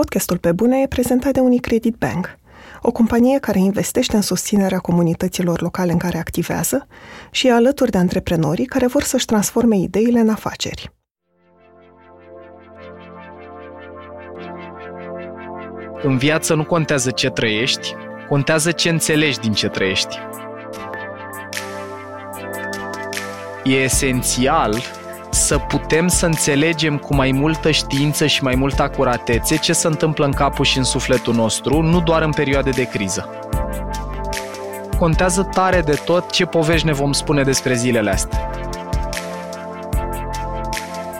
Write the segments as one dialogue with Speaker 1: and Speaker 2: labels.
Speaker 1: Podcastul Pe Bune e prezentat de Unicredit Bank, o companie care investește în susținerea comunităților locale în care activează și e alături de antreprenorii care vor să-și transforme ideile în afaceri.
Speaker 2: În viață nu contează ce trăiești, contează ce înțelegi din ce trăiești. E esențial să putem să înțelegem cu mai multă știință și mai multă acuratețe ce se întâmplă în capul și în sufletul nostru, nu doar în perioade de criză. Contează tare de tot ce povești ne vom spune despre zilele astea.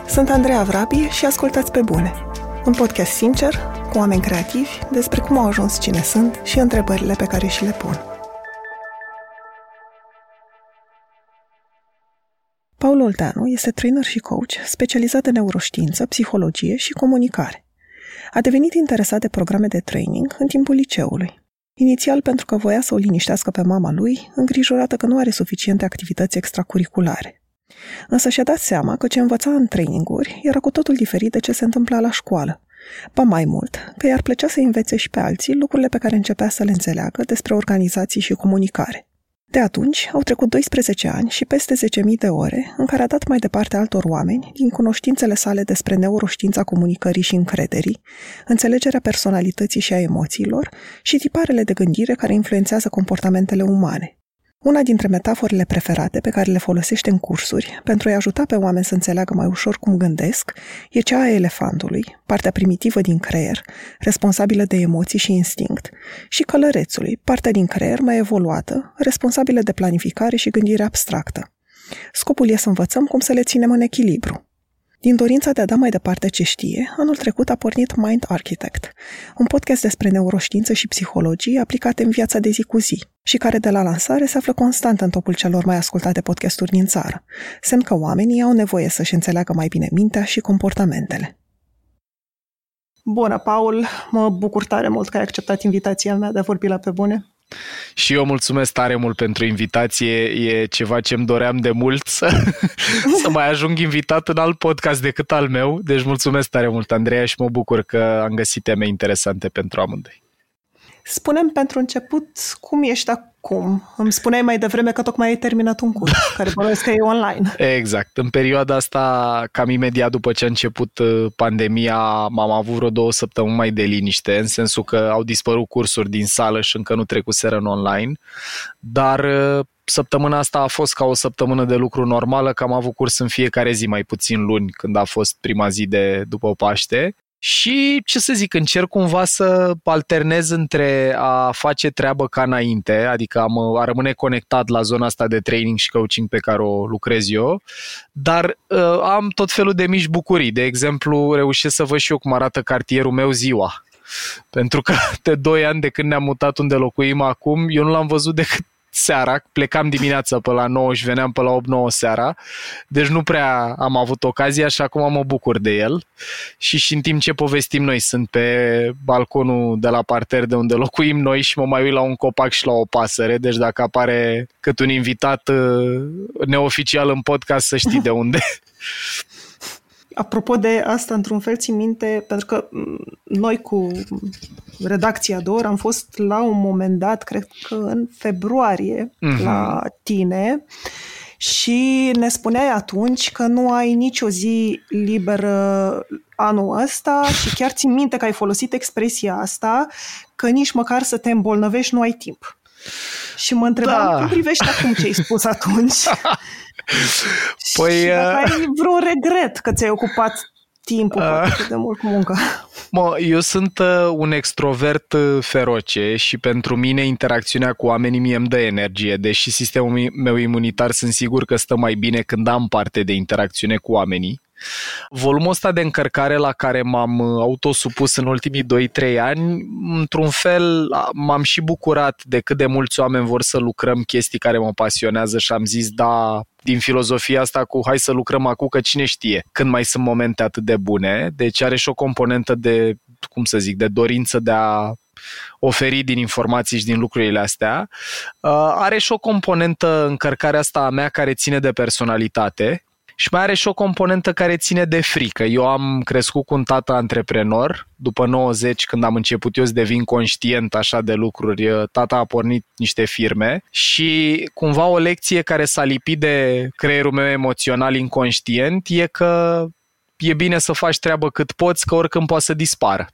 Speaker 1: Sunt Andreea Vrabie și ascultați pe bune. Un podcast sincer, cu oameni creativi, despre cum au ajuns cine sunt și întrebările pe care și le pun. Paul Olteanu este trainer și coach specializat în neuroștiință, psihologie și comunicare. A devenit interesat de programe de training în timpul liceului. Inițial pentru că voia să o liniștească pe mama lui, îngrijorată că nu are suficiente activități extracurriculare. Însă și-a dat seama că ce învăța în traininguri era cu totul diferit de ce se întâmpla la școală. Ba mai mult, că i-ar plăcea să învețe și pe alții lucrurile pe care începea să le înțeleagă despre organizații și comunicare. De atunci au trecut 12 ani și peste 10.000 de ore în care a dat mai departe altor oameni din cunoștințele sale despre neuroștiința comunicării și încrederii, înțelegerea personalității și a emoțiilor și tiparele de gândire care influențează comportamentele umane. Una dintre metaforele preferate pe care le folosește în cursuri pentru a-i ajuta pe oameni să înțeleagă mai ușor cum gândesc e cea a elefantului, partea primitivă din creier, responsabilă de emoții și instinct, și călărețului, partea din creier mai evoluată, responsabilă de planificare și gândire abstractă. Scopul e să învățăm cum să le ținem în echilibru. Din dorința de a da mai departe ce știe, anul trecut a pornit Mind Architect, un podcast despre neuroștiință și psihologie aplicate în viața de zi cu zi și care de la lansare se află constant în topul celor mai ascultate podcasturi din țară, semn că oamenii au nevoie să-și înțeleagă mai bine mintea și comportamentele. Bună, Paul! Mă bucur tare mult că ai acceptat invitația mea de a vorbi la Pe Bune.
Speaker 2: Și eu mulțumesc tare mult pentru invitație. E ceva ce îmi doream de mult să, să mai ajung invitat în alt podcast decât al meu. Deci mulțumesc tare mult, Andreea, și mă bucur că am găsit teme interesante pentru amândoi.
Speaker 1: Spunem pentru început cum ești acum. Îmi spuneai mai devreme că tocmai ai terminat un curs, care bănuiesc că e online.
Speaker 2: Exact. În perioada asta, cam imediat după ce a început uh, pandemia, m-am avut vreo două săptămâni mai de liniște, în sensul că au dispărut cursuri din sală și încă nu trecuseră în online, dar uh, săptămâna asta a fost ca o săptămână de lucru normală, că am avut curs în fiecare zi, mai puțin luni, când a fost prima zi de după Paște și, ce să zic, încerc cumva să alternez între a face treabă ca înainte, adică am, a rămâne conectat la zona asta de training și coaching pe care o lucrez eu, dar uh, am tot felul de mici bucurii. De exemplu, reușesc să văd și eu cum arată cartierul meu ziua. Pentru că de 2 ani de când ne-am mutat unde locuim acum, eu nu l-am văzut decât seara, plecam dimineața pe la 9 și veneam pe la 8-9 seara, deci nu prea am avut ocazia și acum mă bucur de el. Și și în timp ce povestim noi sunt pe balconul de la parter de unde locuim noi și mă mai uit la un copac și la o pasăre, deci dacă apare cât un invitat uh, neoficial în podcast să știi de unde.
Speaker 1: Apropo de asta, într-un fel țin minte, pentru că noi cu redacția DOR am fost la un moment dat, cred că în februarie, uh-huh. la tine și ne spuneai atunci că nu ai nicio zi liberă anul ăsta și chiar țin minte că ai folosit expresia asta, că nici măcar să te îmbolnăvești nu ai timp. Și mă întrebam da. cum privești acum ce ai spus atunci. Păi, și dacă uh... ai vreun regret că ți-ai ocupat timpul uh, de mult cu muncă.
Speaker 2: Mă, eu sunt uh, un extrovert uh, feroce și pentru mine interacțiunea cu oamenii mie îmi dă energie, deși sistemul meu imunitar sunt sigur că stă mai bine când am parte de interacțiune cu oamenii. Volumul ăsta de încărcare la care m-am uh, autosupus în ultimii 2-3 ani, într-un fel m-am și bucurat de cât de mulți oameni vor să lucrăm chestii care mă pasionează și am zis da, din filozofia asta cu hai să lucrăm acum că cine știe când mai sunt momente atât de bune, deci are și o componentă de, cum să zic, de dorință de a oferi din informații și din lucrurile astea. Uh, are și o componentă încărcarea asta a mea care ține de personalitate, și mai are și o componentă care ține de frică. Eu am crescut cu un tată antreprenor, după 90, când am început eu să devin conștient așa de lucruri, tata a pornit niște firme și cumva o lecție care s-a lipit de creierul meu emoțional inconștient e că e bine să faci treabă cât poți, că oricând poate să dispară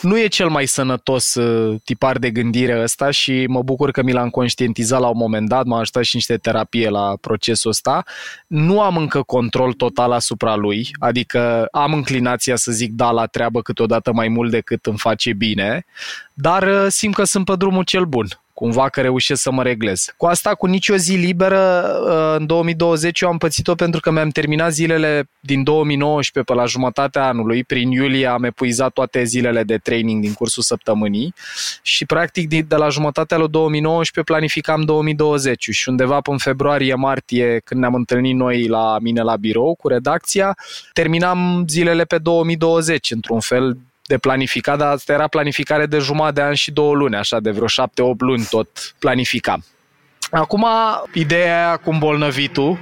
Speaker 2: nu e cel mai sănătos uh, tipar de gândire ăsta și mă bucur că mi l-am conștientizat la un moment dat, m-a ajutat și niște terapie la procesul ăsta. Nu am încă control total asupra lui, adică am înclinația să zic da la treabă câteodată mai mult decât îmi face bine, dar uh, simt că sunt pe drumul cel bun cumva că reușesc să mă reglez. Cu asta, cu nicio zi liberă, uh, în 2020 eu am pățit-o pentru că mi-am terminat zilele din 2019 pe la jumătatea anului. Prin iulie am epuizat toate zilele de training din cursul săptămânii și practic de la jumătatea lui 2019 planificam 2020 și undeva până în februarie-martie când ne-am întâlnit noi la mine la birou cu redacția, terminam zilele pe 2020 într-un fel de planificat, dar asta era planificare de jumătate de an și două luni, așa, de vreo șapte-opt luni tot planificam. Acum, ideea aia cu îmbolnăvitul,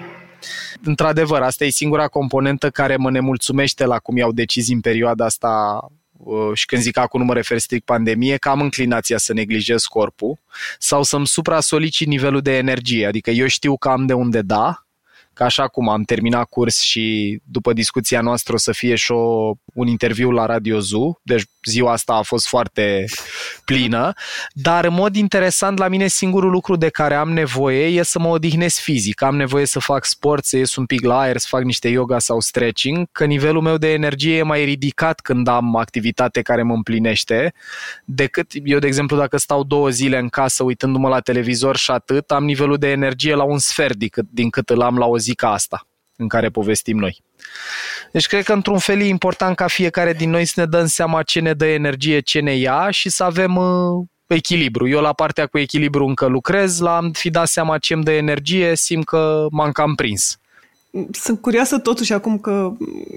Speaker 2: într-adevăr, asta e singura componentă care mă nemulțumește la cum iau decizii în perioada asta uh, și când zic acum nu mă refer strict pandemie, că am înclinația să neglijez corpul sau să-mi supra-solicit nivelul de energie. Adică eu știu că am de unde da, că așa cum am terminat curs și după discuția noastră o să fie și o, un interviu la Radio Zoo, deci ziua asta a fost foarte plină, dar în mod interesant la mine singurul lucru de care am nevoie e să mă odihnesc fizic, am nevoie să fac sport, să ies un pic la aer, să fac niște yoga sau stretching, că nivelul meu de energie e mai ridicat când am activitate care mă împlinește, decât eu, de exemplu, dacă stau două zile în casă uitându-mă la televizor și atât, am nivelul de energie la un sfert din cât, din cât îl am la o zi ca asta în care povestim noi. Deci cred că într-un fel e important ca fiecare din noi să ne dăm seama ce ne dă energie, ce ne ia și să avem uh, echilibru. Eu la partea cu echilibru încă lucrez, la am fi dat seama ce îmi dă energie, simt că m-am cam prins.
Speaker 1: Sunt curioasă totuși acum că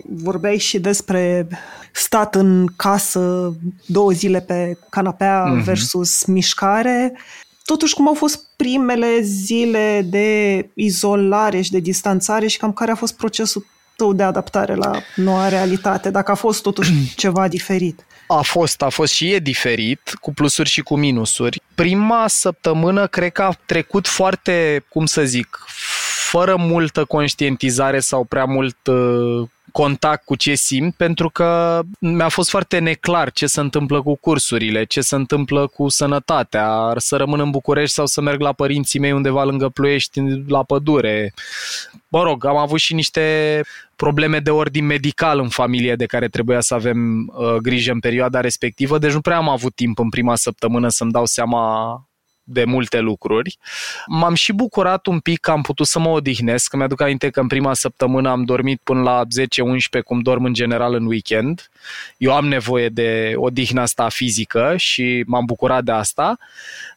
Speaker 1: vorbeai și despre stat în casă două zile pe canapea mm-hmm. versus mișcare. Totuși, cum au fost primele zile de izolare și de distanțare și cam care a fost procesul tău de adaptare la noua realitate, dacă a fost totuși ceva diferit?
Speaker 2: A fost, a fost și e diferit, cu plusuri și cu minusuri. Prima săptămână cred că a trecut foarte, cum să zic, fără multă conștientizare sau prea mult uh, contact cu ce simt, pentru că mi-a fost foarte neclar ce se întâmplă cu cursurile, ce se întâmplă cu sănătatea, să rămân în București sau să merg la părinții mei undeva lângă Ploiești, la pădure. Mă rog, am avut și niște probleme de ordin medical în familie de care trebuia să avem uh, grijă în perioada respectivă, deci nu prea am avut timp în prima săptămână să-mi dau seama de multe lucruri. M-am și bucurat un pic că am putut să mă odihnesc, că mi-aduc aminte că în prima săptămână am dormit până la 10-11, cum dorm în general în weekend. Eu am nevoie de odihnă asta fizică și m-am bucurat de asta.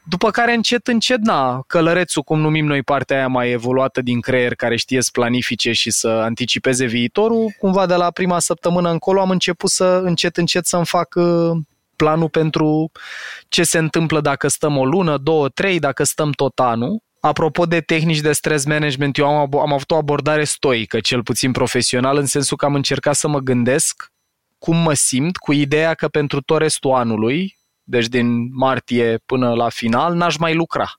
Speaker 2: După care încet, încet, na, călărețul, cum numim noi partea aia mai evoluată din creier, care știe să planifice și să anticipeze viitorul, cumva de la prima săptămână încolo am început să încet, încet să-mi fac uh, planul pentru ce se întâmplă dacă stăm o lună, două, trei, dacă stăm tot anul. Apropo de tehnici de stress management, eu am, am avut o abordare stoică, cel puțin profesional, în sensul că am încercat să mă gândesc cum mă simt, cu ideea că pentru tot restul anului, deci din martie până la final, n-aș mai lucra.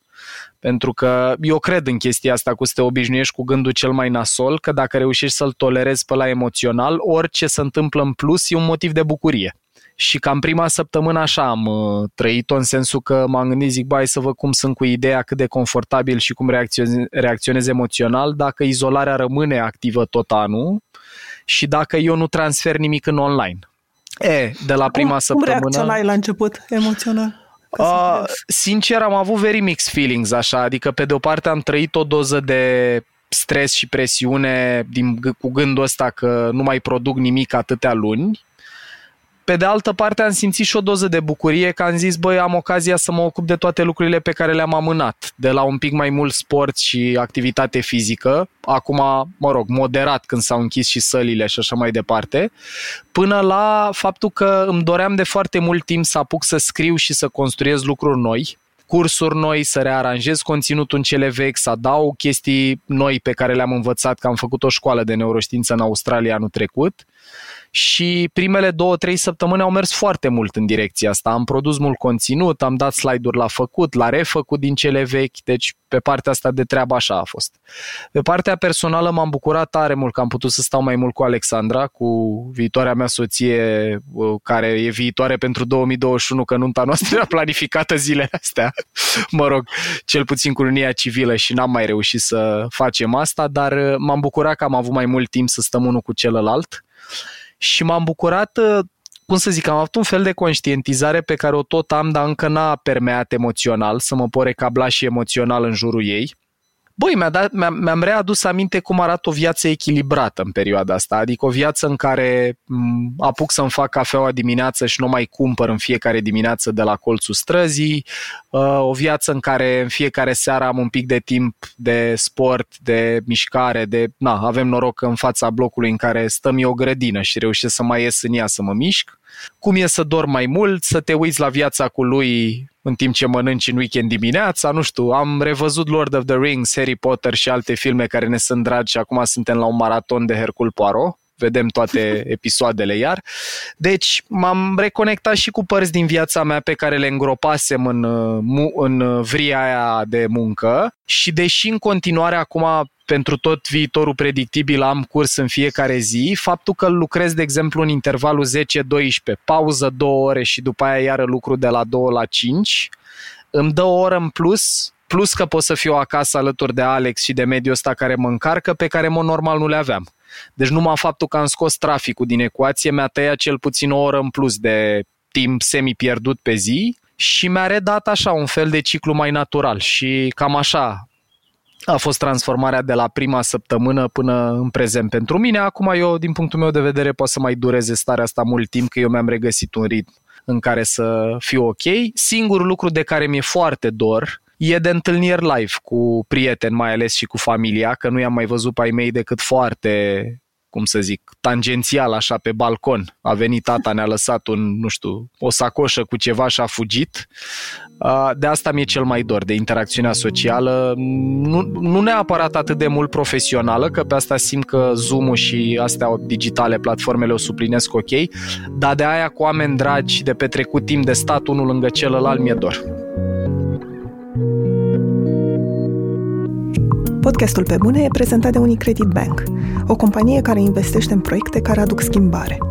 Speaker 2: Pentru că eu cred în chestia asta cu să te obișnuiești cu gândul cel mai nasol, că dacă reușești să-l tolerezi pe la emoțional, orice se întâmplă în plus e un motiv de bucurie și cam prima săptămână așa am uh, trăit-o în sensul că m-am gândit, zic, bai să văd cum sunt cu ideea cât de confortabil și cum reacționez, reacționez emoțional dacă izolarea rămâne activă tot anul și dacă eu nu transfer nimic în online. E, de la prima
Speaker 1: cum,
Speaker 2: săptămână...
Speaker 1: Cum reacționai la început emoțional?
Speaker 2: Uh, sincer, am avut very mixed feelings, așa, adică pe de o parte am trăit o doză de stres și presiune din, cu gândul ăsta că nu mai produc nimic atâtea luni pe de altă parte am simțit și o doză de bucurie că am zis, băi, am ocazia să mă ocup de toate lucrurile pe care le-am amânat, de la un pic mai mult sport și activitate fizică, acum, mă rog, moderat când s-au închis și sălile și așa mai departe, până la faptul că îmi doream de foarte mult timp să apuc să scriu și să construiesc lucruri noi, cursuri noi, să rearanjez conținutul în cele vechi, să adaug chestii noi pe care le-am învățat, că am făcut o școală de neuroștiință în Australia anul trecut și primele două, trei săptămâni au mers foarte mult în direcția asta. Am produs mult conținut, am dat slide-uri la făcut, la refăcut din cele vechi, deci pe partea asta de treabă așa a fost. Pe partea personală m-am bucurat tare mult că am putut să stau mai mult cu Alexandra, cu viitoarea mea soție, uh, care e viitoare pentru 2021, că nunta noastră era planificată zilele astea. mă rog, cel puțin cu lunia civilă și n-am mai reușit să facem asta, dar uh, m-am bucurat că am avut mai mult timp să stăm unul cu celălalt și m-am bucurat uh, cum să zic, am avut un fel de conștientizare pe care o tot am, dar încă n-a permeat emoțional, să mă pot recabla și emoțional în jurul ei. Băi, mi-a dat, mi-am, mi-am readus aminte cum arată o viață echilibrată în perioada asta, adică o viață în care m- apuc să-mi fac cafeaua dimineață și nu mai cumpăr în fiecare dimineață de la colțul străzii, uh, o viață în care în fiecare seară am un pic de timp de sport, de mișcare, de, na, avem noroc în fața blocului în care stăm eu o grădină și reușesc să mai ies în ea să mă mișc. Cum e să dormi mai mult, să te uiți la viața cu lui în timp ce mănânci în weekend dimineața, nu știu, am revăzut Lord of the Rings, Harry Potter și alte filme care ne sunt dragi și acum suntem la un maraton de Hercule Poirot, vedem toate episoadele iar. Deci m-am reconectat și cu părți din viața mea pe care le îngropasem în, în vria aia de muncă și deși în continuare acum pentru tot viitorul predictibil am curs în fiecare zi, faptul că lucrez, de exemplu, în intervalul 10-12, pauză 2 ore și după aia iară lucru de la 2 la 5, îmi dă o oră în plus, plus că pot să fiu acasă alături de Alex și de mediul ăsta care mă încarcă, pe care, mă normal, nu le aveam. Deci numai faptul că am scos traficul din ecuație mi-a tăiat cel puțin o oră în plus de timp semi-pierdut pe zi și mi-a redat așa un fel de ciclu mai natural și cam așa a fost transformarea de la prima săptămână până în prezent pentru mine. Acum eu, din punctul meu de vedere, pot să mai dureze starea asta mult timp, că eu mi-am regăsit un ritm în care să fiu ok. Singurul lucru de care mi-e foarte dor e de întâlniri live cu prieteni, mai ales și cu familia, că nu i-am mai văzut pe ai mei decât foarte cum să zic, tangențial așa pe balcon. A venit tata, ne-a lăsat un, nu știu, o sacoșă cu ceva și a fugit. De asta mi-e cel mai dor, de interacțiunea socială, nu, nu neapărat atât de mult profesională, că pe asta simt că Zoom-ul și astea digitale, platformele o suplinesc ok, dar de aia cu oameni dragi, de petrecut timp de stat unul lângă celălalt, mi-e dor.
Speaker 1: Podcastul Pe Bune e prezentat de Unicredit Bank, o companie care investește în proiecte care aduc schimbare –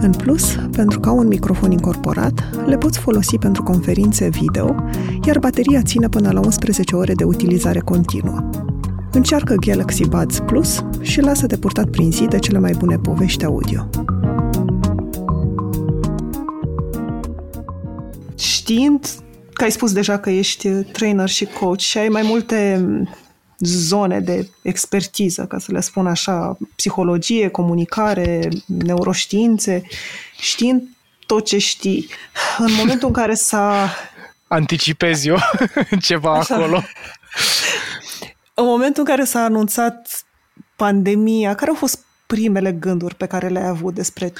Speaker 1: în plus, pentru că au un microfon incorporat, le poți folosi pentru conferințe video, iar bateria ține până la 11 ore de utilizare continuă. Încearcă Galaxy Buds Plus și lasă-te purtat prin zi de cele mai bune povești audio. Știind că ai spus deja că ești trainer și coach și ai mai multe zone de expertiză, ca să le spun așa, psihologie, comunicare, neuroștiințe, știind tot ce știi. În momentul în care s-a...
Speaker 2: Anticipez eu ceva așa. acolo.
Speaker 1: În momentul în care s-a anunțat pandemia, care au fost primele gânduri pe care le-ai avut despre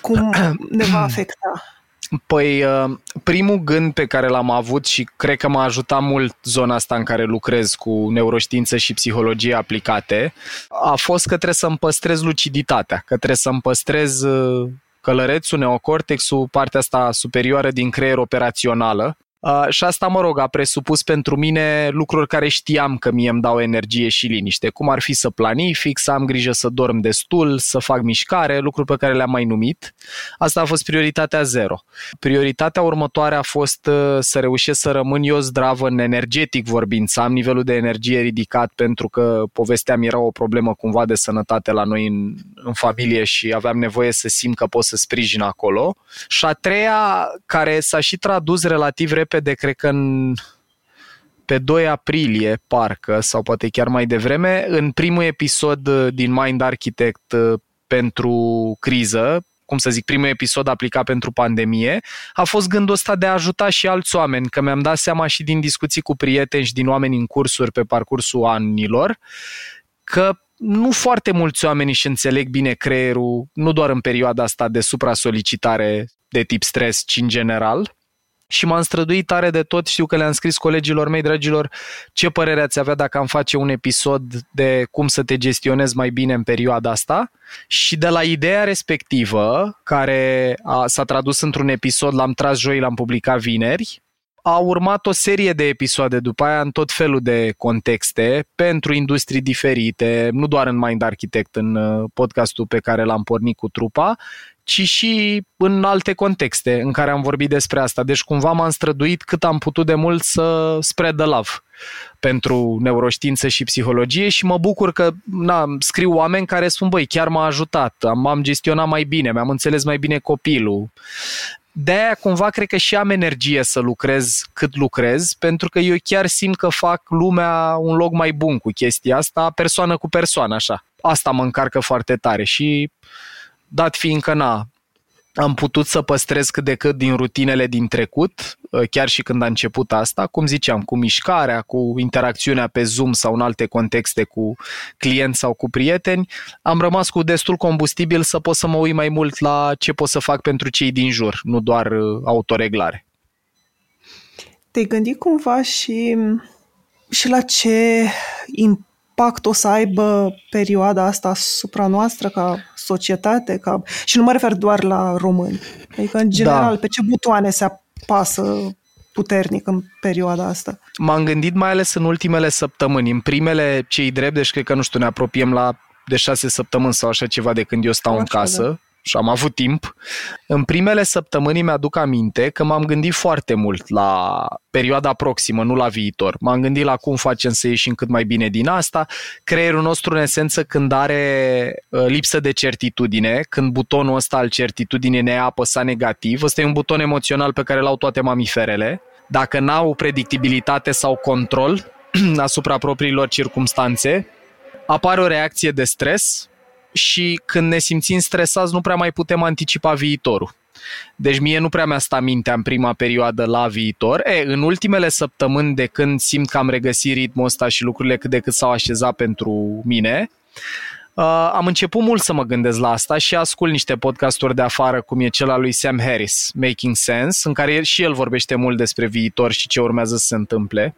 Speaker 1: cum ne va afecta?
Speaker 2: Păi, uh, primul gând pe care l-am avut și cred că m-a ajutat mult zona asta în care lucrez cu neuroștiință și psihologie aplicate, a fost că trebuie să-mi păstrez luciditatea, că trebuie să-mi păstrez uh, călărețul, neocortexul, partea asta superioară din creier operațională, Uh, și asta, mă rog, a presupus pentru mine lucruri care știam că mie îmi dau energie și liniște, cum ar fi să planific, să am grijă să dorm destul, să fac mișcare, lucruri pe care le-am mai numit. Asta a fost prioritatea zero. Prioritatea următoare a fost uh, să reușesc să rămân eu zdravă în energetic vorbind, să am nivelul de energie ridicat pentru că povesteam era o problemă cumva de sănătate la noi în, în familie și aveam nevoie să simt că pot să sprijin acolo. Și a treia, care s-a și tradus relativ repede repede, cred că în pe 2 aprilie, parcă, sau poate chiar mai devreme, în primul episod din Mind Architect uh, pentru criză, cum să zic, primul episod aplicat pentru pandemie, a fost gândul ăsta de a ajuta și alți oameni, că mi-am dat seama și din discuții cu prieteni și din oameni în cursuri pe parcursul anilor, că nu foarte mulți oameni își înțeleg bine creierul, nu doar în perioada asta de supra-solicitare de tip stres, ci în general, și m-am străduit tare de tot. Știu că le-am scris colegilor mei, dragilor, ce părere ați avea dacă am face un episod de cum să te gestionezi mai bine în perioada asta. Și de la ideea respectivă, care a, s-a tradus într-un episod, l-am tras joi, l-am publicat vineri, a urmat o serie de episoade după aia în tot felul de contexte pentru industrii diferite, nu doar în Mind Architect, în uh, podcastul pe care l-am pornit cu trupa, ci și în alte contexte în care am vorbit despre asta. Deci cumva m-am străduit cât am putut de mult să spread the love pentru neuroștiință și psihologie și mă bucur că na, scriu oameni care spun, băi, chiar m-a ajutat, am, am gestionat mai bine, mi-am înțeles mai bine copilul. De-aia cumva cred că și am energie să lucrez cât lucrez, pentru că eu chiar simt că fac lumea un loc mai bun cu chestia asta, persoană cu persoană, așa. Asta mă încarcă foarte tare și dat fiindcă na, am putut să păstrez cât de cât din rutinele din trecut, ă, chiar și când a început asta, cum ziceam, cu mișcarea, cu interacțiunea pe Zoom sau în alte contexte cu clienți sau cu prieteni, am rămas cu destul combustibil să pot să mă uit mai mult la ce pot să fac pentru cei din jur, nu doar ă, autoreglare.
Speaker 1: Te-ai gândit cumva și, și la ce impact o să aibă perioada asta asupra noastră ca societate? Ca... Și nu mă refer doar la români. Adică, în general, da. pe ce butoane se apasă puternic în perioada asta?
Speaker 2: M-am gândit mai ales în ultimele săptămâni. În primele, cei drept, deci cred că, nu știu, ne apropiem la de șase săptămâni sau așa ceva de când eu stau așa, în casă. Da și am avut timp, în primele săptămâni mi-aduc aminte că m-am gândit foarte mult la perioada proximă, nu la viitor. M-am gândit la cum facem să ieșim cât mai bine din asta. Creierul nostru, în esență, când are uh, lipsă de certitudine, când butonul ăsta al certitudinii ne apăsa negativ, ăsta e un buton emoțional pe care l-au toate mamiferele, dacă n-au predictibilitate sau control asupra propriilor circumstanțe, apare o reacție de stres, și când ne simțim stresați nu prea mai putem anticipa viitorul. Deci mie nu prea mi-a stat mintea în prima perioadă la viitor. E, în ultimele săptămâni de când simt că am regăsit ritmul ăsta și lucrurile cât de cât s-au așezat pentru mine, Uh, am început mult să mă gândesc la asta și ascult niște podcasturi de afară, cum e cel al lui Sam Harris, Making Sense, în care și el vorbește mult despre viitor și ce urmează să se întâmple.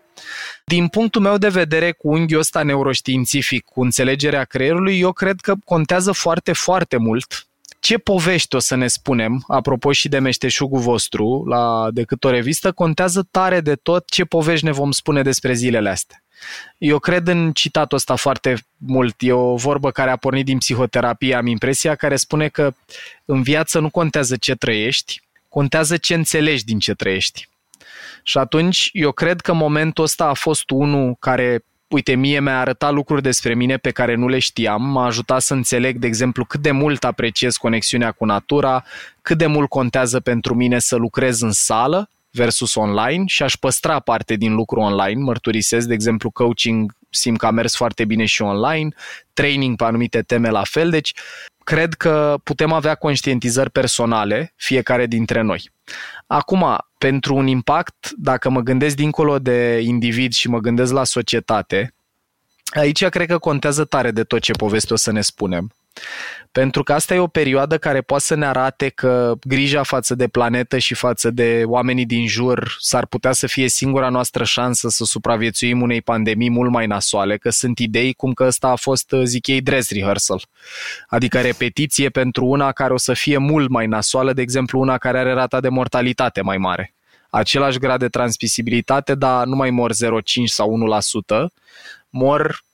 Speaker 2: Din punctul meu de vedere, cu unghiul ăsta neuroștiințific, cu înțelegerea creierului, eu cred că contează foarte, foarte mult ce povești o să ne spunem, apropo și de meșteșugul vostru, la decât o revistă, contează tare de tot ce povești ne vom spune despre zilele astea. Eu cred în citatul ăsta foarte mult. E o vorbă care a pornit din psihoterapie, am impresia, care spune că în viață nu contează ce trăiești, contează ce înțelegi din ce trăiești. Și atunci eu cred că momentul ăsta a fost unul care uite, mie mi-a arătat lucruri despre mine pe care nu le știam, m-a ajutat să înțeleg, de exemplu, cât de mult apreciez conexiunea cu natura, cât de mult contează pentru mine să lucrez în sală versus online și aș păstra parte din lucru online, mărturisesc, de exemplu, coaching simt că a mers foarte bine și online, training pe anumite teme la fel, deci cred că putem avea conștientizări personale, fiecare dintre noi. Acum, pentru un impact, dacă mă gândesc dincolo de individ și mă gândesc la societate, aici cred că contează tare de tot ce poveste o să ne spunem. Pentru că asta e o perioadă care poate să ne arate că grija față de planetă și față de oamenii din jur s-ar putea să fie singura noastră șansă să supraviețuim unei pandemii mult mai nasoale, că sunt idei cum că ăsta a fost, zic ei, dress rehearsal. Adică repetiție pentru una care o să fie mult mai nasoală, de exemplu una care are rata de mortalitate mai mare același grad de transmisibilitate, dar nu mai mor 0,5 sau 1%, mor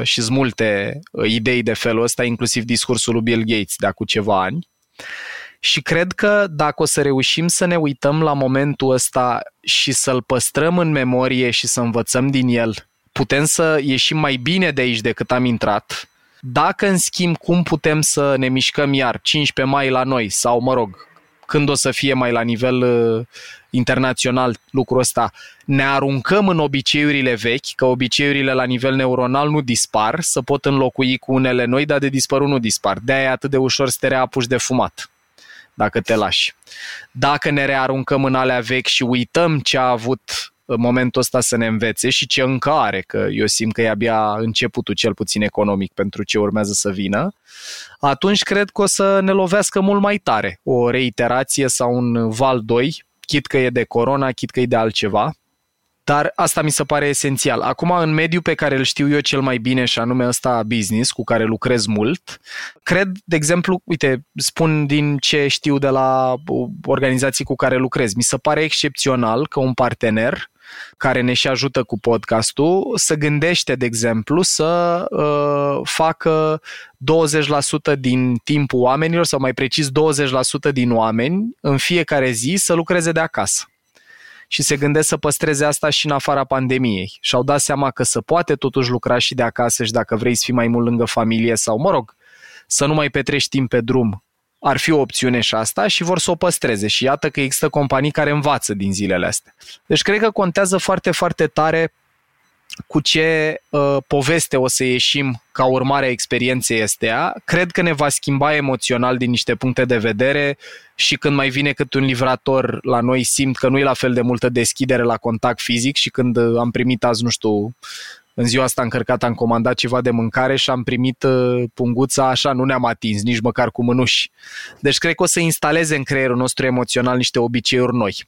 Speaker 2: 50% și sunt multe uh, idei de felul ăsta, inclusiv discursul lui Bill Gates de acum ceva ani. Și cred că dacă o să reușim să ne uităm la momentul ăsta și să-l păstrăm în memorie și să învățăm din el, putem să ieșim mai bine de aici decât am intrat. Dacă, în schimb, cum putem să ne mișcăm iar 15 mai la noi sau, mă rog, când o să fie mai la nivel uh, internațional lucrul ăsta, ne aruncăm în obiceiurile vechi, că obiceiurile la nivel neuronal nu dispar, să pot înlocui cu unele noi, dar de dispărut nu dispar. De-aia e atât de ușor să te reapuci de fumat dacă te lași. Dacă ne rearuncăm în alea vechi și uităm ce a avut în momentul ăsta să ne învețe și ce încă are, că eu simt că e abia începutul cel puțin economic pentru ce urmează să vină, atunci cred că o să ne lovească mult mai tare o reiterație sau un val 2, chit că e de corona, chit că e de altceva, dar asta mi se pare esențial. Acum, în mediul pe care îl știu eu cel mai bine și anume ăsta business, cu care lucrez mult, cred, de exemplu, uite, spun din ce știu de la organizații cu care lucrez, mi se pare excepțional că un partener care ne și ajută cu podcastul, să gândește, de exemplu, să uh, facă 20% din timpul oamenilor, sau mai precis 20% din oameni, în fiecare zi să lucreze de acasă și se gândesc să păstreze asta și în afara pandemiei. Și-au dat seama că se poate totuși lucra și de acasă și dacă vrei să fii mai mult lângă familie sau, mă rog, să nu mai petrești timp pe drum, ar fi o opțiune și asta și vor să o păstreze. Și iată că există companii care învață din zilele astea. Deci cred că contează foarte, foarte tare cu ce uh, poveste o să ieșim ca urmare a experienței astea. Cred că ne va schimba emoțional din niște puncte de vedere și când mai vine cât un livrator la noi simt că nu e la fel de multă deschidere la contact fizic și când uh, am primit azi, nu știu, în ziua asta încărcat am comandat ceva de mâncare și am primit uh, punguța așa, nu ne-am atins nici măcar cu mânuși. Deci cred că o să instaleze în creierul nostru emoțional niște obiceiuri noi.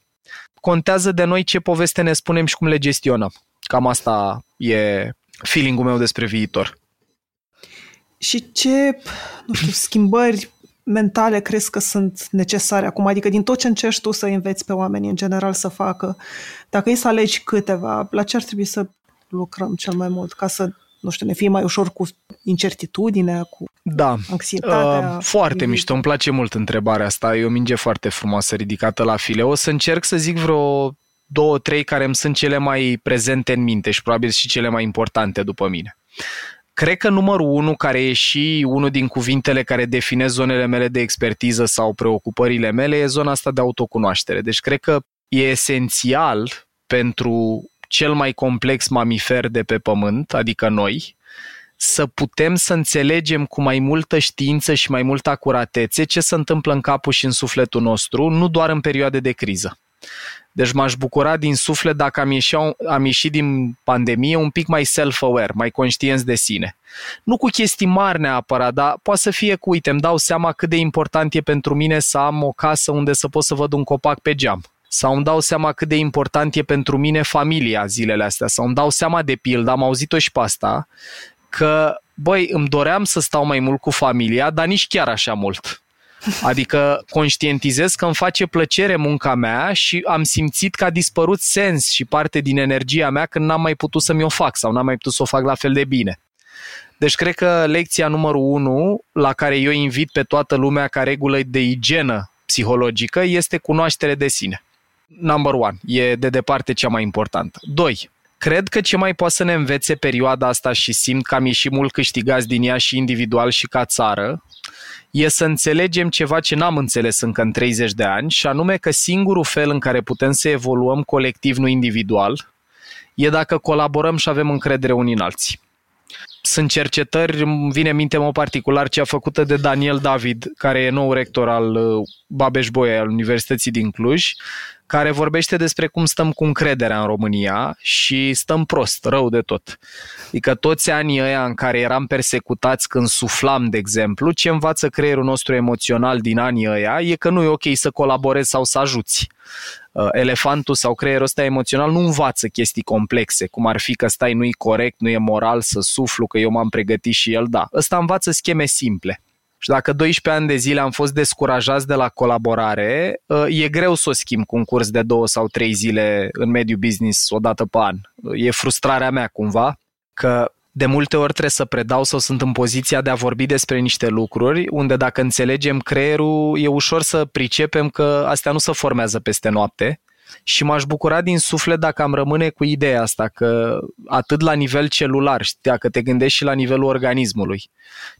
Speaker 2: Contează de noi ce poveste ne spunem și cum le gestionăm. Cam asta e feeling-ul meu despre viitor.
Speaker 1: Și ce, nu știu, schimbări mentale crezi că sunt necesare acum? Adică din tot ce încerci tu să înveți pe oameni în general să facă, dacă e să alegi câteva, la ce ar trebui să lucrăm cel mai mult ca să nu știu, ne fie mai ușor cu incertitudinea, cu
Speaker 2: da.
Speaker 1: anxietatea.
Speaker 2: Uh, foarte mișto, îmi place mult întrebarea asta, e o minge foarte frumoasă ridicată la file. O să încerc să zic vreo două, trei care îmi sunt cele mai prezente în minte și probabil și cele mai importante după mine. Cred că numărul unu, care e și unul din cuvintele care definez zonele mele de expertiză sau preocupările mele, e zona asta de autocunoaștere. Deci cred că e esențial pentru cel mai complex mamifer de pe pământ, adică noi, să putem să înțelegem cu mai multă știință și mai multă acuratețe ce se întâmplă în capul și în sufletul nostru, nu doar în perioade de criză. Deci m-aș bucura din suflet dacă am ieșit, am ieșit din pandemie un pic mai self-aware, mai conștienți de sine. Nu cu chestii mari neapărat, dar poate să fie cu, uite, îmi dau seama cât de important e pentru mine să am o casă unde să pot să văd un copac pe geam. Sau îmi dau seama cât de important e pentru mine familia zilele astea. Sau îmi dau seama de pildă, am auzit-o și pe asta, că, băi, îmi doream să stau mai mult cu familia, dar nici chiar așa mult Adică conștientizez că îmi face plăcere munca mea și am simțit că a dispărut sens și parte din energia mea când n-am mai putut să mi-o fac sau n-am mai putut să o fac la fel de bine. Deci cred că lecția numărul unu la care eu invit pe toată lumea ca regulă de igienă psihologică este cunoaștere de sine. Number one, e de departe cea mai importantă. Doi, cred că ce mai poate să ne învețe perioada asta și simt că am ieșit mult câștigați din ea și individual și ca țară, e să înțelegem ceva ce n-am înțeles încă în 30 de ani și anume că singurul fel în care putem să evoluăm colectiv, nu individual, e dacă colaborăm și avem încredere unii în alții. Sunt cercetări, îmi vine în minte în particular cea făcută de Daniel David, care e nou rector al uh, Babeș Bolyai al Universității din Cluj, care vorbește despre cum stăm cu încrederea în România și stăm prost, rău de tot. Adică toți anii ăia în care eram persecutați când suflam, de exemplu, ce învață creierul nostru emoțional din anii ăia e că nu e ok să colaborezi sau să ajuți. Uh, elefantul sau creierul ăsta emoțional nu învață chestii complexe, cum ar fi că stai nu-i corect, nu e moral să suflu, că eu m-am pregătit și el, da. Ăsta învață scheme simple Și dacă 12 ani de zile am fost descurajați de la colaborare, uh, e greu să o schimb cu un curs de două sau trei zile în mediul business o dată pe an. E frustrarea mea cumva că de multe ori trebuie să predau sau sunt în poziția de a vorbi despre niște lucruri unde dacă înțelegem creierul e ușor să pricepem că astea nu se formează peste noapte. Și m-aș bucura din suflet dacă am rămâne cu ideea asta că atât la nivel celular, dacă te gândești și la nivelul organismului,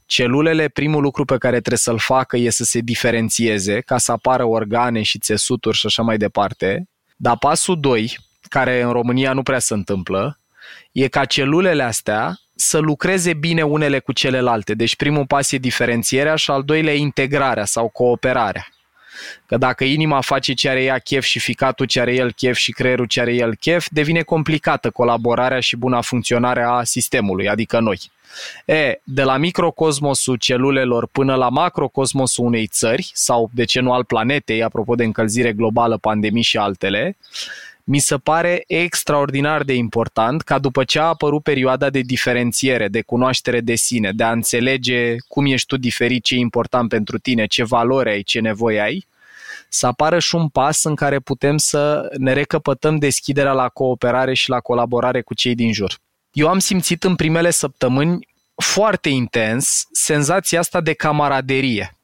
Speaker 2: celulele primul lucru pe care trebuie să-l facă e să se diferențieze ca să apară organe și țesuturi și așa mai departe, dar pasul 2, care în România nu prea se întâmplă, e ca celulele astea să lucreze bine unele cu celelalte. Deci primul pas e diferențierea și al doilea e integrarea sau cooperarea. Că dacă inima face ce are ea chef și ficatul ce are el chef și creierul ce are el chef, devine complicată colaborarea și buna funcționare a sistemului, adică noi. E, de la microcosmosul celulelor până la macrocosmosul unei țări, sau de ce nu al planetei, apropo de încălzire globală, pandemii și altele, mi se pare extraordinar de important ca după ce a apărut perioada de diferențiere, de cunoaștere de sine, de a înțelege cum ești tu diferit, ce e important pentru tine, ce valori ai, ce nevoie ai, să apară și un pas în care putem să ne recăpătăm deschiderea la cooperare și la colaborare cu cei din jur. Eu am simțit în primele săptămâni foarte intens senzația asta de camaraderie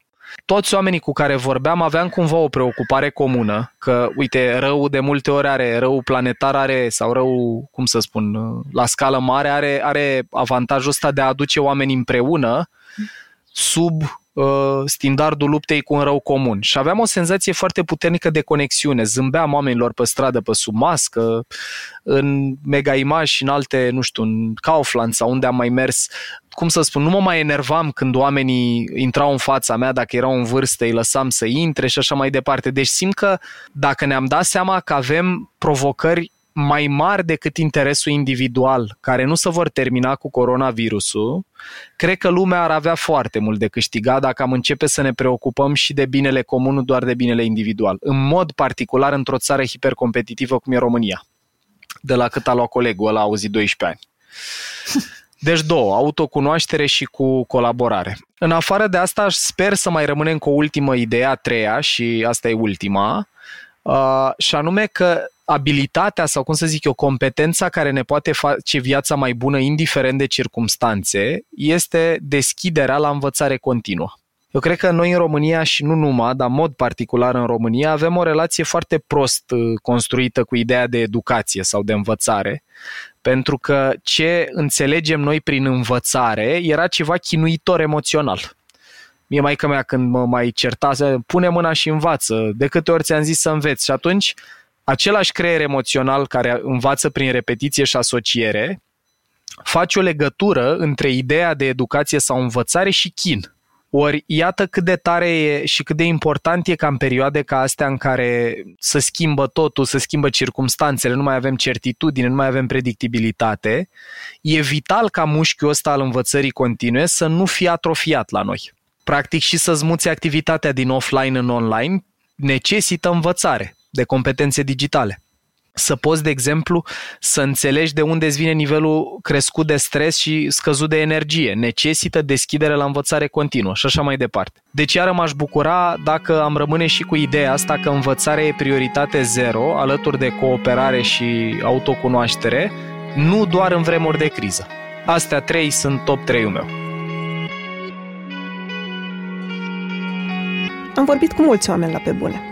Speaker 2: toți oamenii cu care vorbeam aveam cumva o preocupare comună, că, uite, rău de multe ori are, rău planetar are, sau rău, cum să spun, la scală mare, are, are avantajul ăsta de a aduce oameni împreună sub uh, standardul luptei cu un rău comun. Și aveam o senzație foarte puternică de conexiune. Zâmbeam oamenilor pe stradă, pe sub mască, în Mega Image și în alte, nu știu, în Kaufland sau unde am mai mers. Cum să spun, nu mă mai enervam când oamenii intrau în fața mea, dacă erau în vârstă, îi lăsam să intre și așa mai departe. Deci simt că dacă ne-am dat seama că avem provocări mai mari decât interesul individual, care nu se vor termina cu coronavirusul, cred că lumea ar avea foarte mult de câștigat dacă am începe să ne preocupăm și de binele comun, nu doar de binele individual. În mod particular într-o țară hipercompetitivă cum e România, de la cât a luat colegul ăla, a auzit 12 ani. Deci două, autocunoaștere și cu colaborare. În afară de asta, sper să mai rămânem cu o ultimă idee, a treia, și asta e ultima, uh, și anume că abilitatea sau, cum să zic eu, competența care ne poate face viața mai bună indiferent de circumstanțe este deschiderea la învățare continuă. Eu cred că noi în România și nu numai, dar în mod particular în România, avem o relație foarte prost uh, construită cu ideea de educație sau de învățare, pentru că ce înțelegem noi prin învățare era ceva chinuitor emoțional. Mie mai mea când mă mai certa, pune mâna și învață, de câte ori ți-am zis să înveți și atunci același creier emoțional care învață prin repetiție și asociere, face o legătură între ideea de educație sau învățare și chin. Ori iată cât de tare e și cât de important e ca în perioade ca astea în care să schimbă totul, să schimbă circumstanțele, nu mai avem certitudine, nu mai avem predictibilitate, e vital ca mușchiul ăsta al învățării continue să nu fie atrofiat la noi. Practic și să-ți muți activitatea din offline în online necesită învățare de competențe digitale. Să poți, de exemplu, să înțelegi de unde îți vine nivelul crescut de stres și scăzut de energie. Necesită deschidere la învățare continuă și așa mai departe. Deci iară m-aș bucura dacă am rămâne și cu ideea asta că învățarea e prioritate zero, alături de cooperare și autocunoaștere, nu doar în vremuri de criză. Astea trei sunt top 3-ul meu.
Speaker 1: Am vorbit cu mulți oameni la pe bune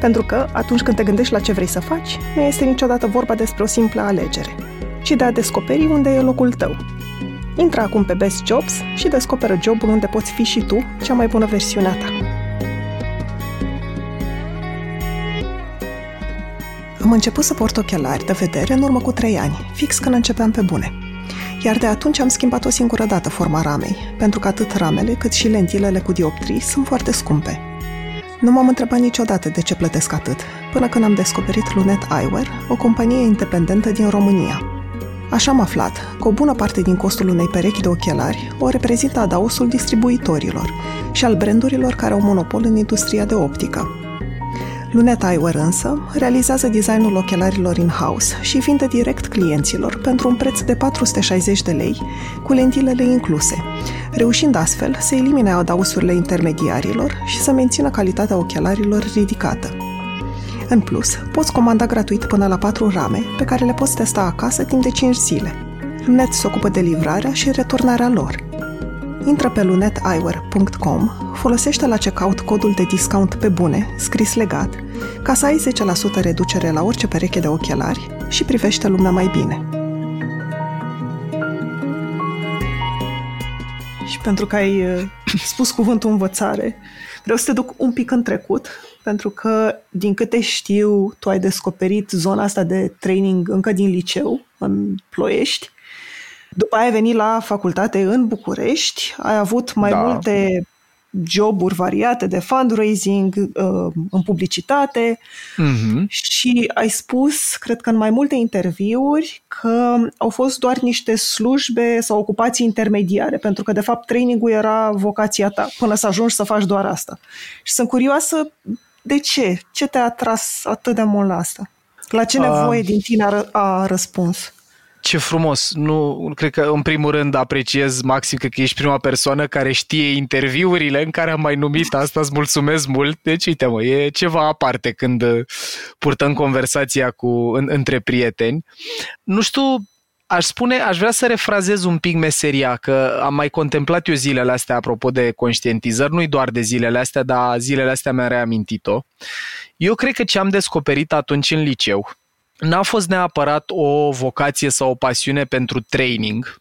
Speaker 1: Pentru că, atunci când te gândești la ce vrei să faci, nu este niciodată vorba despre o simplă alegere, ci de a descoperi unde e locul tău. Intră acum pe Best Jobs și descoperă jobul unde poți fi și tu cea mai bună versiune a ta. Am început să port ochelari de vedere în urmă cu trei ani, fix când începeam pe bune. Iar de atunci am schimbat o singură dată forma ramei, pentru că atât ramele cât și lentilele cu dioptrii sunt foarte scumpe – Nu m-am întrebat niciodată de ce plătesc atât, până când am descoperit Lunet Eyewear, o companie independentă din România. Așa am aflat că o bună parte din costul unei perechi de ochelari o reprezintă adausul distribuitorilor și al brandurilor care au monopol în industria de optică. Lunet Eyewear însă realizează designul ochelarilor in-house și vinde direct clienților pentru un preț de 460 de lei, cu lentilele incluse, reușind astfel să elimine adausurile intermediarilor și să mențină calitatea ochelarilor ridicată. În plus, poți comanda gratuit până la 4 rame, pe care le poți testa acasă timp de 5 zile. Lunet se ocupă de livrarea și returnarea lor. Intră pe luneteyewear.com, folosește la checkout codul de discount pe bune, scris legat, ca să ai 10% reducere la orice pereche de ochelari și privește lumea mai bine. Și pentru că ai uh, spus cuvântul învățare, vreau să te duc un pic în trecut, pentru că, din câte știu, tu ai descoperit zona asta de training încă din liceu, în Ploiești. După aia ai venit la facultate în București, ai avut mai da. multe joburi variate de fundraising uh, în publicitate mm-hmm. și ai spus, cred că în mai multe interviuri, că au fost doar niște slujbe sau ocupații intermediare, pentru că de fapt trainingul era vocația ta, până să ajungi să faci doar asta. Și sunt curioasă de ce? Ce te-a atras atât de mult la asta? La ce nevoie uh, din tine a, a răspuns?
Speaker 2: Ce frumos! Nu, cred că în primul rând apreciez maxim că ești prima persoană care știe interviurile în care am mai numit asta, îți mulțumesc mult. Deci, uite mă, e ceva aparte când uh, purtăm conversația cu, în, între prieteni. Nu știu, aș spune, aș vrea să refrazez un pic meseria, că am mai contemplat eu zilele astea apropo de conștientizări, nu-i doar de zilele astea, dar zilele astea mi-a reamintit-o. Eu cred că ce am descoperit atunci în liceu n-a fost neapărat o vocație sau o pasiune pentru training,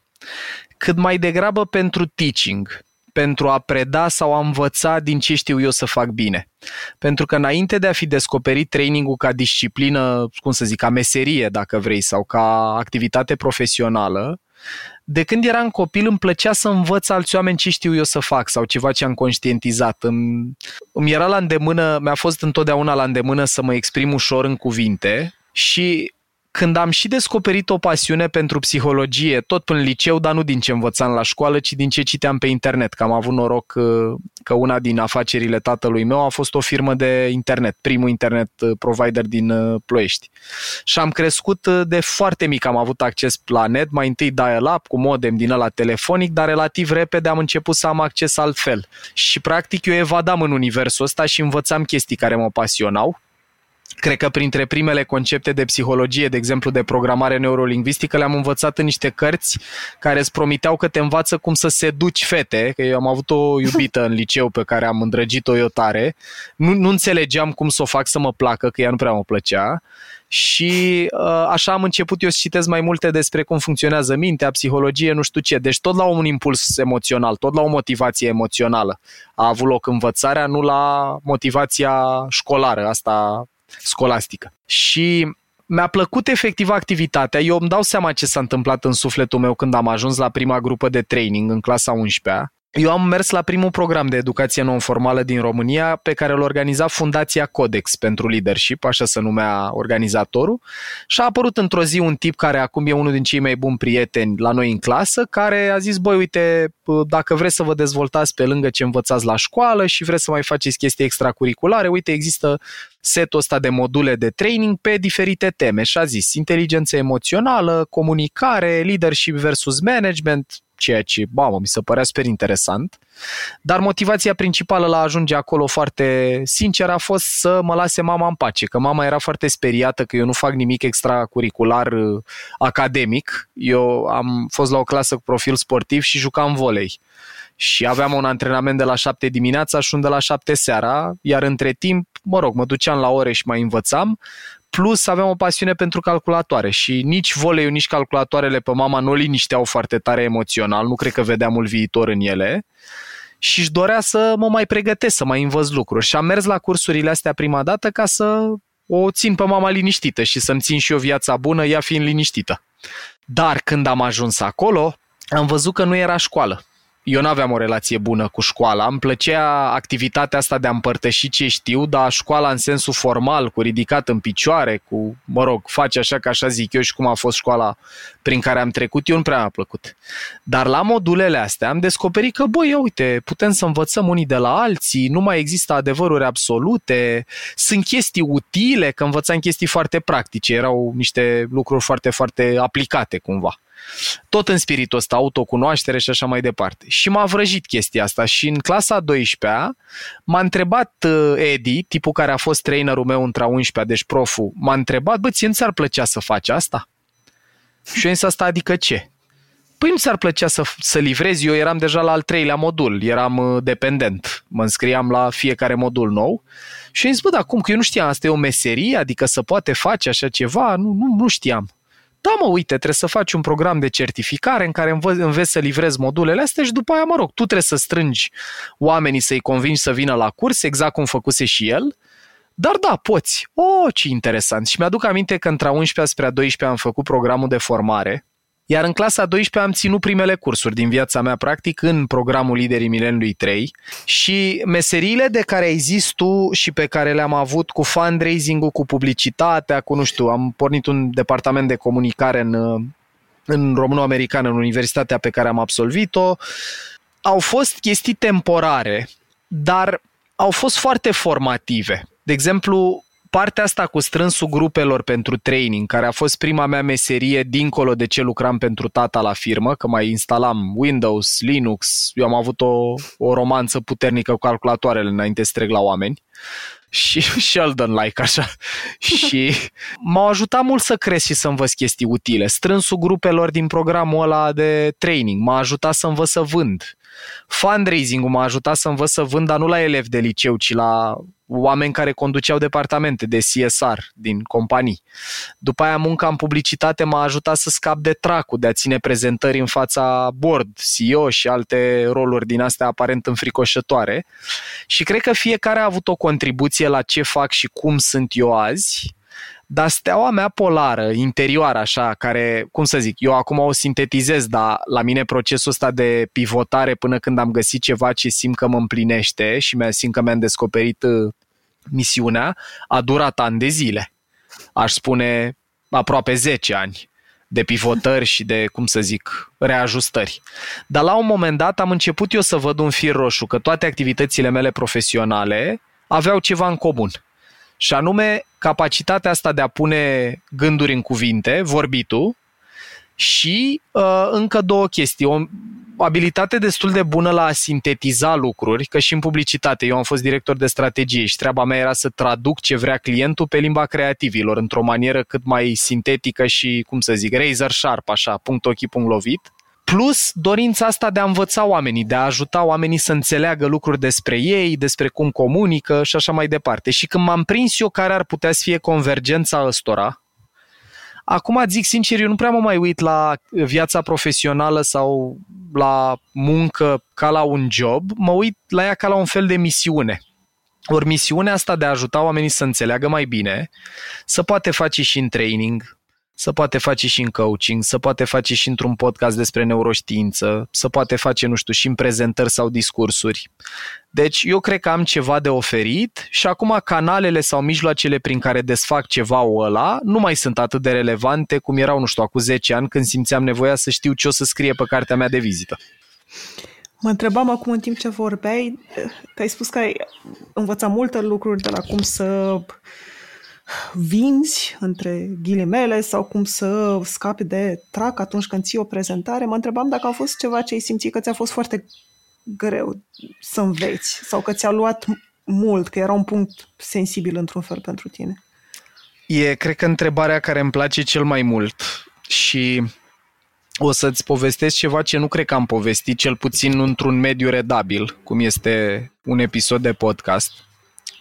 Speaker 2: cât mai degrabă pentru teaching pentru a preda sau a învăța din ce știu eu să fac bine. Pentru că înainte de a fi descoperit trainingul ca disciplină, cum să zic, ca meserie, dacă vrei, sau ca activitate profesională, de când eram copil îmi plăcea să învăț alți oameni ce știu eu să fac sau ceva ce am conștientizat. Îmi, îmi era la îndemână, mi-a fost întotdeauna la îndemână să mă exprim ușor în cuvinte și când am și descoperit o pasiune pentru psihologie, tot până în liceu, dar nu din ce învățam la școală, ci din ce citeam pe internet, că am avut noroc uh, că una din afacerile tatălui meu a fost o firmă de internet, primul internet uh, provider din uh, Ploiești. Și am crescut de foarte mic, am avut acces la net, mai întâi dial-up cu modem din ăla telefonic, dar relativ repede am început să am acces altfel. Și practic eu evadam în universul ăsta și învățam chestii care mă pasionau Cred că printre primele concepte de psihologie, de exemplu de programare neurolingvistică, le-am învățat în niște cărți care îți promiteau că te învață cum să seduci fete, că eu am avut o iubită în liceu pe care am îndrăgit-o eu tare. Nu, nu înțelegeam cum să o fac să mă placă, că ea nu prea mă plăcea. Și uh, așa am început eu să citesc mai multe despre cum funcționează mintea, psihologie, nu știu ce. Deci tot la un impuls emoțional, tot la o motivație emoțională a avut loc învățarea, nu la motivația școlară, asta scolastică. Și mi-a plăcut efectiv activitatea. Eu îmi dau seama ce s-a întâmplat în sufletul meu când am ajuns la prima grupă de training în clasa 11 eu am mers la primul program de educație non-formală din România pe care îl organiza Fundația Codex pentru Leadership, așa se numea organizatorul, și a apărut într-o zi un tip care acum e unul din cei mai buni prieteni la noi în clasă, care a zis, băi, uite, dacă vreți să vă dezvoltați pe lângă ce învățați la școală și vreți să mai faceți chestii extracurriculare, uite, există setul ăsta de module de training pe diferite teme. Și a zis inteligență emoțională, comunicare, leadership versus management, ceea ce, mamă, mi se părea super interesant. Dar motivația principală la a ajunge acolo foarte sincer a fost să mă lase mama în pace, că mama era foarte speriată că eu nu fac nimic extracurricular uh, academic. Eu am fost la o clasă cu profil sportiv și jucam volei și aveam un antrenament de la 7 dimineața și un de la 7 seara, iar între timp, mă rog, mă duceam la ore și mai învățam, plus aveam o pasiune pentru calculatoare și nici voleiul, nici calculatoarele pe mama nu o linișteau foarte tare emoțional, nu cred că vedeam mult viitor în ele. Și își dorea să mă mai pregătesc, să mai învăț lucruri. Și am mers la cursurile astea prima dată ca să o țin pe mama liniștită și să-mi țin și eu viața bună, ea fiind liniștită. Dar când am ajuns acolo, am văzut că nu era școală eu nu aveam o relație bună cu școala. Îmi plăcea activitatea asta de a împărtăși ce știu, dar școala în sensul formal, cu ridicat în picioare, cu, mă rog, face așa ca așa zic eu și cum a fost școala prin care am trecut, eu nu prea mi-a plăcut. Dar la modulele astea am descoperit că, băi, uite, putem să învățăm unii de la alții, nu mai există adevăruri absolute, sunt chestii utile, că învățam chestii foarte practice, erau niște lucruri foarte, foarte aplicate cumva. Tot în spiritul ăsta, autocunoaștere și așa mai departe. Și m-a vrăjit chestia asta și în clasa 12-a m-a întrebat uh, Edi, tipul care a fost trainerul meu între 11 deci proful, m-a întrebat, bă, ție nu ți-ar plăcea să faci asta? Și eu am zis asta, adică ce? Păi nu ți-ar plăcea să, să livrezi, eu eram deja la al treilea modul, eram uh, dependent, mă înscriam la fiecare modul nou și am zis, bă, dar cum, că eu nu știam, asta e o meserie, adică să poate face așa ceva, nu, nu, nu știam. Da, mă, uite, trebuie să faci un program de certificare în care învăț, înveți să livrezi modulele astea și după aia, mă rog, tu trebuie să strângi oamenii să-i convingi să vină la curs, exact cum făcuse și el, dar da, poți. O, oh, ce interesant. Și mi-aduc aminte că între a 11 spre a 12 am făcut programul de formare iar în clasa 12 am ținut primele cursuri din viața mea, practic, în programul Liderii Mileniului 3 și meseriile de care ai zis tu și pe care le-am avut cu fundraising-ul, cu publicitatea, cu, nu știu, am pornit un departament de comunicare în, în româno-americană, în universitatea pe care am absolvit-o, au fost chestii temporare, dar au fost foarte formative. De exemplu, partea asta cu strânsul grupelor pentru training, care a fost prima mea meserie dincolo de ce lucram pentru tata la firmă, că mai instalam Windows, Linux, eu am avut o, o romanță puternică cu calculatoarele înainte să trec la oameni și Sheldon-like așa. și m-au ajutat mult să cresc și să învăț chestii utile. Strânsul grupelor din programul ăla de training m-a ajutat să învăț să vând. Fundraising-ul m-a ajutat să învăț să vând, dar nu la elevi de liceu, ci la oameni care conduceau departamente de CSR din companii. După aia munca în publicitate m-a ajutat să scap de tracul, de a ține prezentări în fața board, CEO și alte roluri din astea aparent înfricoșătoare. Și cred că fiecare a avut o contribuție la ce fac și cum sunt eu azi dar steaua mea polară, interioară așa, care, cum să zic, eu acum o sintetizez, dar la mine procesul ăsta de pivotare până când am găsit ceva ce simt că mă împlinește și mi simt că mi-am descoperit uh, misiunea, a durat ani de zile. Aș spune aproape 10 ani de pivotări și de, cum să zic, reajustări. Dar la un moment dat am început eu să văd un fir roșu, că toate activitățile mele profesionale aveau ceva în comun. Și anume capacitatea asta de a pune gânduri în cuvinte, vorbitul, și uh, încă două chestii. O abilitate destul de bună la a sintetiza lucruri, că și în publicitate eu am fost director de strategie și treaba mea era să traduc ce vrea clientul pe limba creativilor, într-o manieră cât mai sintetică și, cum să zic, razor sharp, așa, punct ochi, punct lovit. Plus dorința asta de a învăța oamenii, de a ajuta oamenii să înțeleagă lucruri despre ei, despre cum comunică și așa mai departe. Și când m-am prins eu care ar putea să fie convergența ăstora, acum zic sincer, eu nu prea mă mai uit la viața profesională sau la muncă ca la un job, mă uit la ea ca la un fel de misiune. Ori misiunea asta de a ajuta oamenii să înțeleagă mai bine, să poate face și în training, să poate face și în coaching, să poate face și într-un podcast despre neuroștiință, să poate face, nu știu, și în prezentări sau discursuri. Deci eu cred că am ceva de oferit și acum canalele sau mijloacele prin care desfac ceva ăla nu mai sunt atât de relevante cum erau, nu știu, acum 10 ani când simțeam nevoia să știu ce o să scrie pe cartea mea de vizită.
Speaker 1: Mă întrebam acum în timp ce vorbeai, că ai spus că ai învățat multe lucruri de la cum să vinzi, între ghilimele, sau cum să scapi de trac atunci când ții o prezentare. Mă întrebam dacă a fost ceva ce ai simțit că ți-a fost foarte greu să înveți sau că ți-a luat mult, că era un punct sensibil într-un fel pentru tine.
Speaker 2: E, cred că, întrebarea care îmi place cel mai mult și o să-ți povestesc ceva ce nu cred că am povestit, cel puțin într-un mediu redabil, cum este un episod de podcast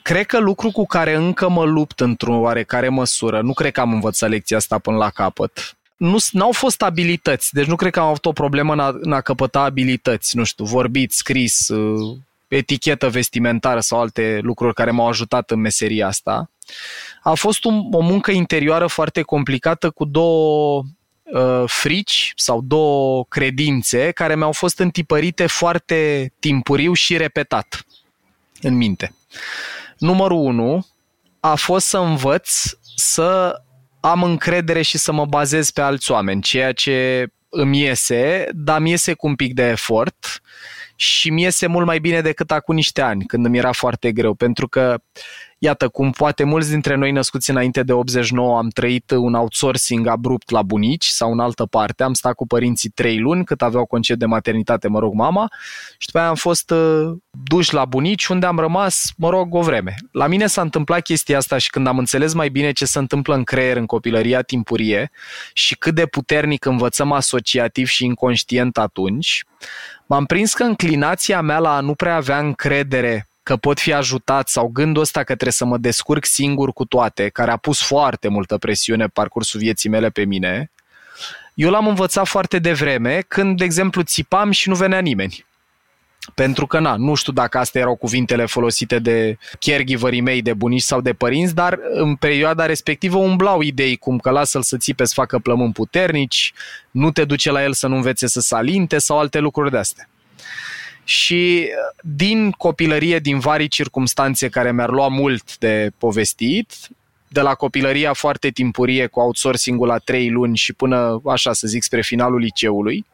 Speaker 2: cred că lucru cu care încă mă lupt într-o oarecare măsură, nu cred că am învățat lecția asta până la capăt, nu au fost abilități, deci nu cred că am avut o problemă în a, în a căpăta abilități, nu știu, vorbit, scris, uh, etichetă vestimentară sau alte lucruri care m-au ajutat în meseria asta. A fost un, o muncă interioară foarte complicată cu două uh, frici sau două credințe care mi-au fost întipărite foarte timpuriu și repetat în minte. Numărul 1 a fost să învăț să am încredere și să mă bazez pe alți oameni, ceea ce îmi iese, dar mi iese cu un pic de efort și mi iese mult mai bine decât acum niște ani, când îmi era foarte greu, pentru că Iată cum poate mulți dintre noi născuți înainte de 89 am trăit un outsourcing abrupt la bunici sau în altă parte. Am stat cu părinții trei luni cât aveau concediu de maternitate, mă rog, mama și după aia am fost uh, duși la bunici unde am rămas, mă rog, o vreme. La mine s-a întâmplat chestia asta și când am înțeles mai bine ce se întâmplă în creier în copilăria timpurie și cât de puternic învățăm asociativ și inconștient atunci, m-am prins că înclinația mea la a nu prea avea încredere că pot fi ajutat sau gândul ăsta că trebuie să mă descurc singur cu toate, care a pus foarte multă presiune parcursul vieții mele pe mine, eu l-am învățat foarte devreme când, de exemplu, țipam și nu venea nimeni. Pentru că, na, nu știu dacă astea erau cuvintele folosite de caregiverii mei, de bunici sau de părinți, dar în perioada respectivă umblau idei cum că lasă-l să țipe să facă plămâni puternici, nu te duce la el să nu învețe să salinte sau alte lucruri de astea și uh, din copilărie, din vari circumstanțe care mi-ar lua mult de povestit, de la copilăria foarte timpurie cu outsourcing-ul la trei luni și până, așa să zic, spre finalul liceului,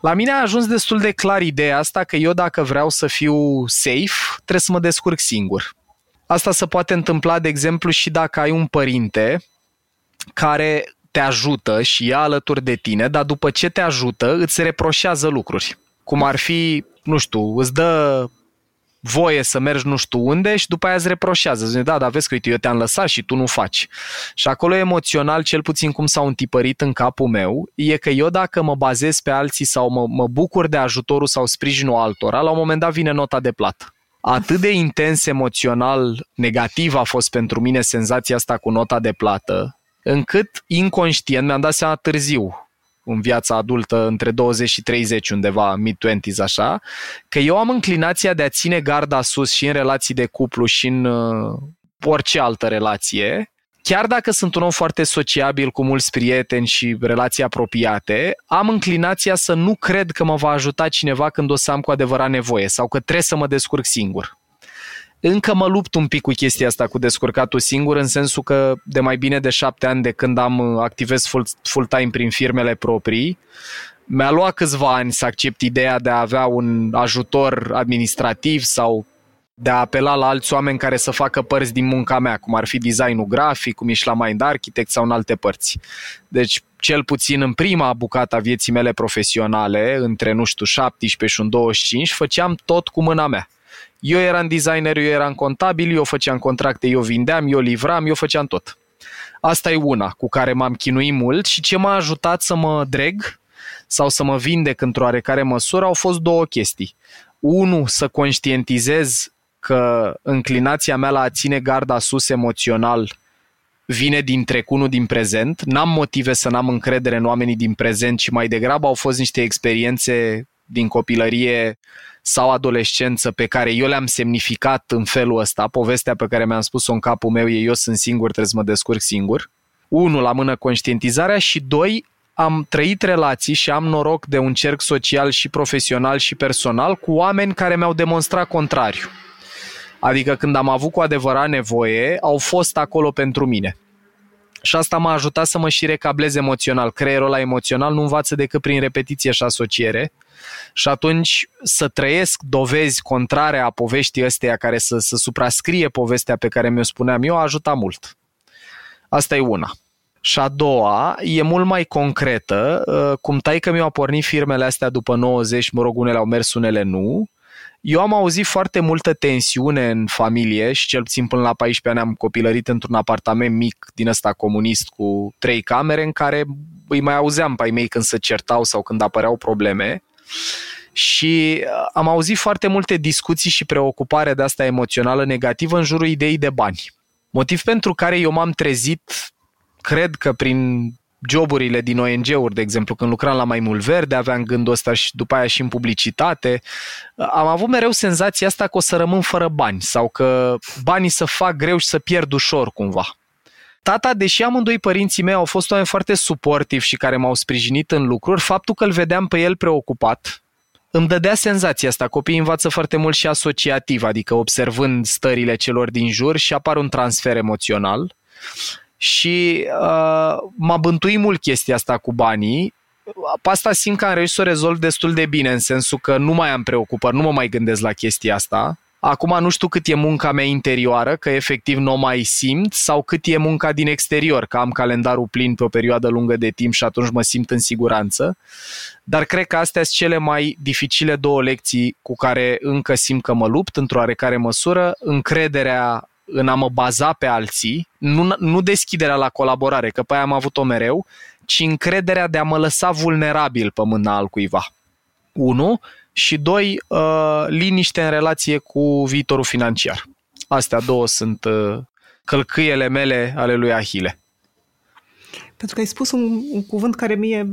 Speaker 2: la mine a ajuns destul de clar ideea asta că eu dacă vreau să fiu safe, trebuie să mă descurc singur. Asta se poate întâmpla, de exemplu, și dacă ai un părinte care te ajută și e alături de tine, dar după ce te ajută, îți reproșează lucruri. Cum ar fi nu știu, îți dă voie să mergi nu știu unde și după aia îți reproșează. Zice, da, dar vezi că uite, eu te-am lăsat și tu nu faci. Și acolo emoțional, cel puțin cum s-au întipărit în capul meu, e că eu dacă mă bazez pe alții sau mă, mă bucur de ajutorul sau sprijinul altora, la un moment dat vine nota de plată. Atât de intens emoțional negativ a fost pentru mine senzația asta cu nota de plată, încât inconștient mi-am dat seama târziu, în viața adultă între 20 și 30 undeva, mid-20s așa, că eu am înclinația de a ține garda sus și în relații de cuplu și în uh, orice altă relație, chiar dacă sunt un om foarte sociabil cu mulți prieteni și relații apropiate, am înclinația să nu cred că mă va ajuta cineva când o să am cu adevărat nevoie sau că trebuie să mă descurc singur încă mă lupt un pic cu chestia asta cu descurcatul singur, în sensul că de mai bine de șapte ani de când am uh, activez full, full-time prin firmele proprii, mi-a luat câțiva ani să accept ideea de a avea un ajutor administrativ sau de a apela la alți oameni care să facă părți din munca mea, cum ar fi designul grafic, cum ești la Mind Architect sau în alte părți. Deci, cel puțin în prima bucată a vieții mele profesionale, între, nu știu, 17 și un 25, făceam tot cu mâna mea eu eram designer, eu eram contabil, eu făceam contracte, eu vindeam, eu livram, eu făceam tot. Asta e una cu care m-am chinuit mult și ce m-a ajutat să mă dreg sau să mă vindec într-o oarecare măsură au fost două chestii. Unu, să conștientizez că înclinația mea la a ține garda sus emoțional vine din trecut, nu din prezent. N-am motive să n-am încredere în oamenii din prezent, ci mai degrabă au fost niște experiențe din copilărie sau adolescență pe care eu le-am semnificat în felul ăsta, povestea pe care mi-am spus-o în capul meu e eu sunt singur, trebuie să mă descurc singur. Unu, la mână conștientizarea și doi, am trăit relații și am noroc de un cerc social și profesional și personal cu oameni care mi-au demonstrat contrariu. Adică când am avut cu adevărat nevoie, au fost acolo pentru mine. Și asta m-a ajutat să mă și recablez emoțional. Creierul ăla emoțional nu învață decât prin repetiție și asociere. Și atunci să trăiesc dovezi contrare a poveștii astea care să, să suprascrie povestea pe care mi-o spuneam eu a ajutat mult. Asta e una. Și a doua e mult mai concretă, uh, cum că mi-au pornit firmele astea după 90, mă rog, unele au mers, unele nu, eu am auzit foarte multă tensiune în familie și cel puțin până la 14 ani am copilărit într-un apartament mic din ăsta comunist cu trei camere în care îi mai auzeam pe ai mei când se certau sau când apăreau probleme și uh, am auzit foarte multe discuții și preocupare de asta emoțională negativă în jurul ideii de bani. Motiv pentru care eu m-am trezit, cred că prin joburile din ONG-uri, de exemplu, când lucram la Mai Mult Verde, aveam gândul ăsta și după aia și în publicitate, am avut mereu senzația asta că o să rămân fără bani sau că banii să fac greu și să pierd ușor cumva. Tata, deși amândoi părinții mei au fost oameni foarte suportivi și care m-au sprijinit în lucruri, faptul că îl vedeam pe el preocupat, îmi dădea senzația asta. Copiii învață foarte mult și asociativ, adică observând stările celor din jur și apar un transfer emoțional. Și uh, m-a bântuit mult chestia asta cu banii. Pe asta simt că am reușit să o rezolv destul de bine, în sensul că nu mai am preocupări, nu mă mai gândesc la chestia asta. Acum nu știu cât e munca mea interioară, că efectiv nu o mai simt, sau cât e munca din exterior, că am calendarul plin pe o perioadă lungă de timp și atunci mă simt în siguranță. Dar cred că astea sunt cele mai dificile două lecții cu care încă simt că mă lupt într-o oarecare măsură, încrederea în a mă baza pe alții, nu, nu deschiderea la colaborare, că pe aia am avut-o mereu, ci încrederea de a mă lăsa vulnerabil pe mâna al cuiva. Unu, și doi, uh, liniște în relație cu viitorul financiar. Astea două sunt uh, călcâiele mele ale lui Ahile.
Speaker 1: Pentru că ai spus un, un cuvânt care mie,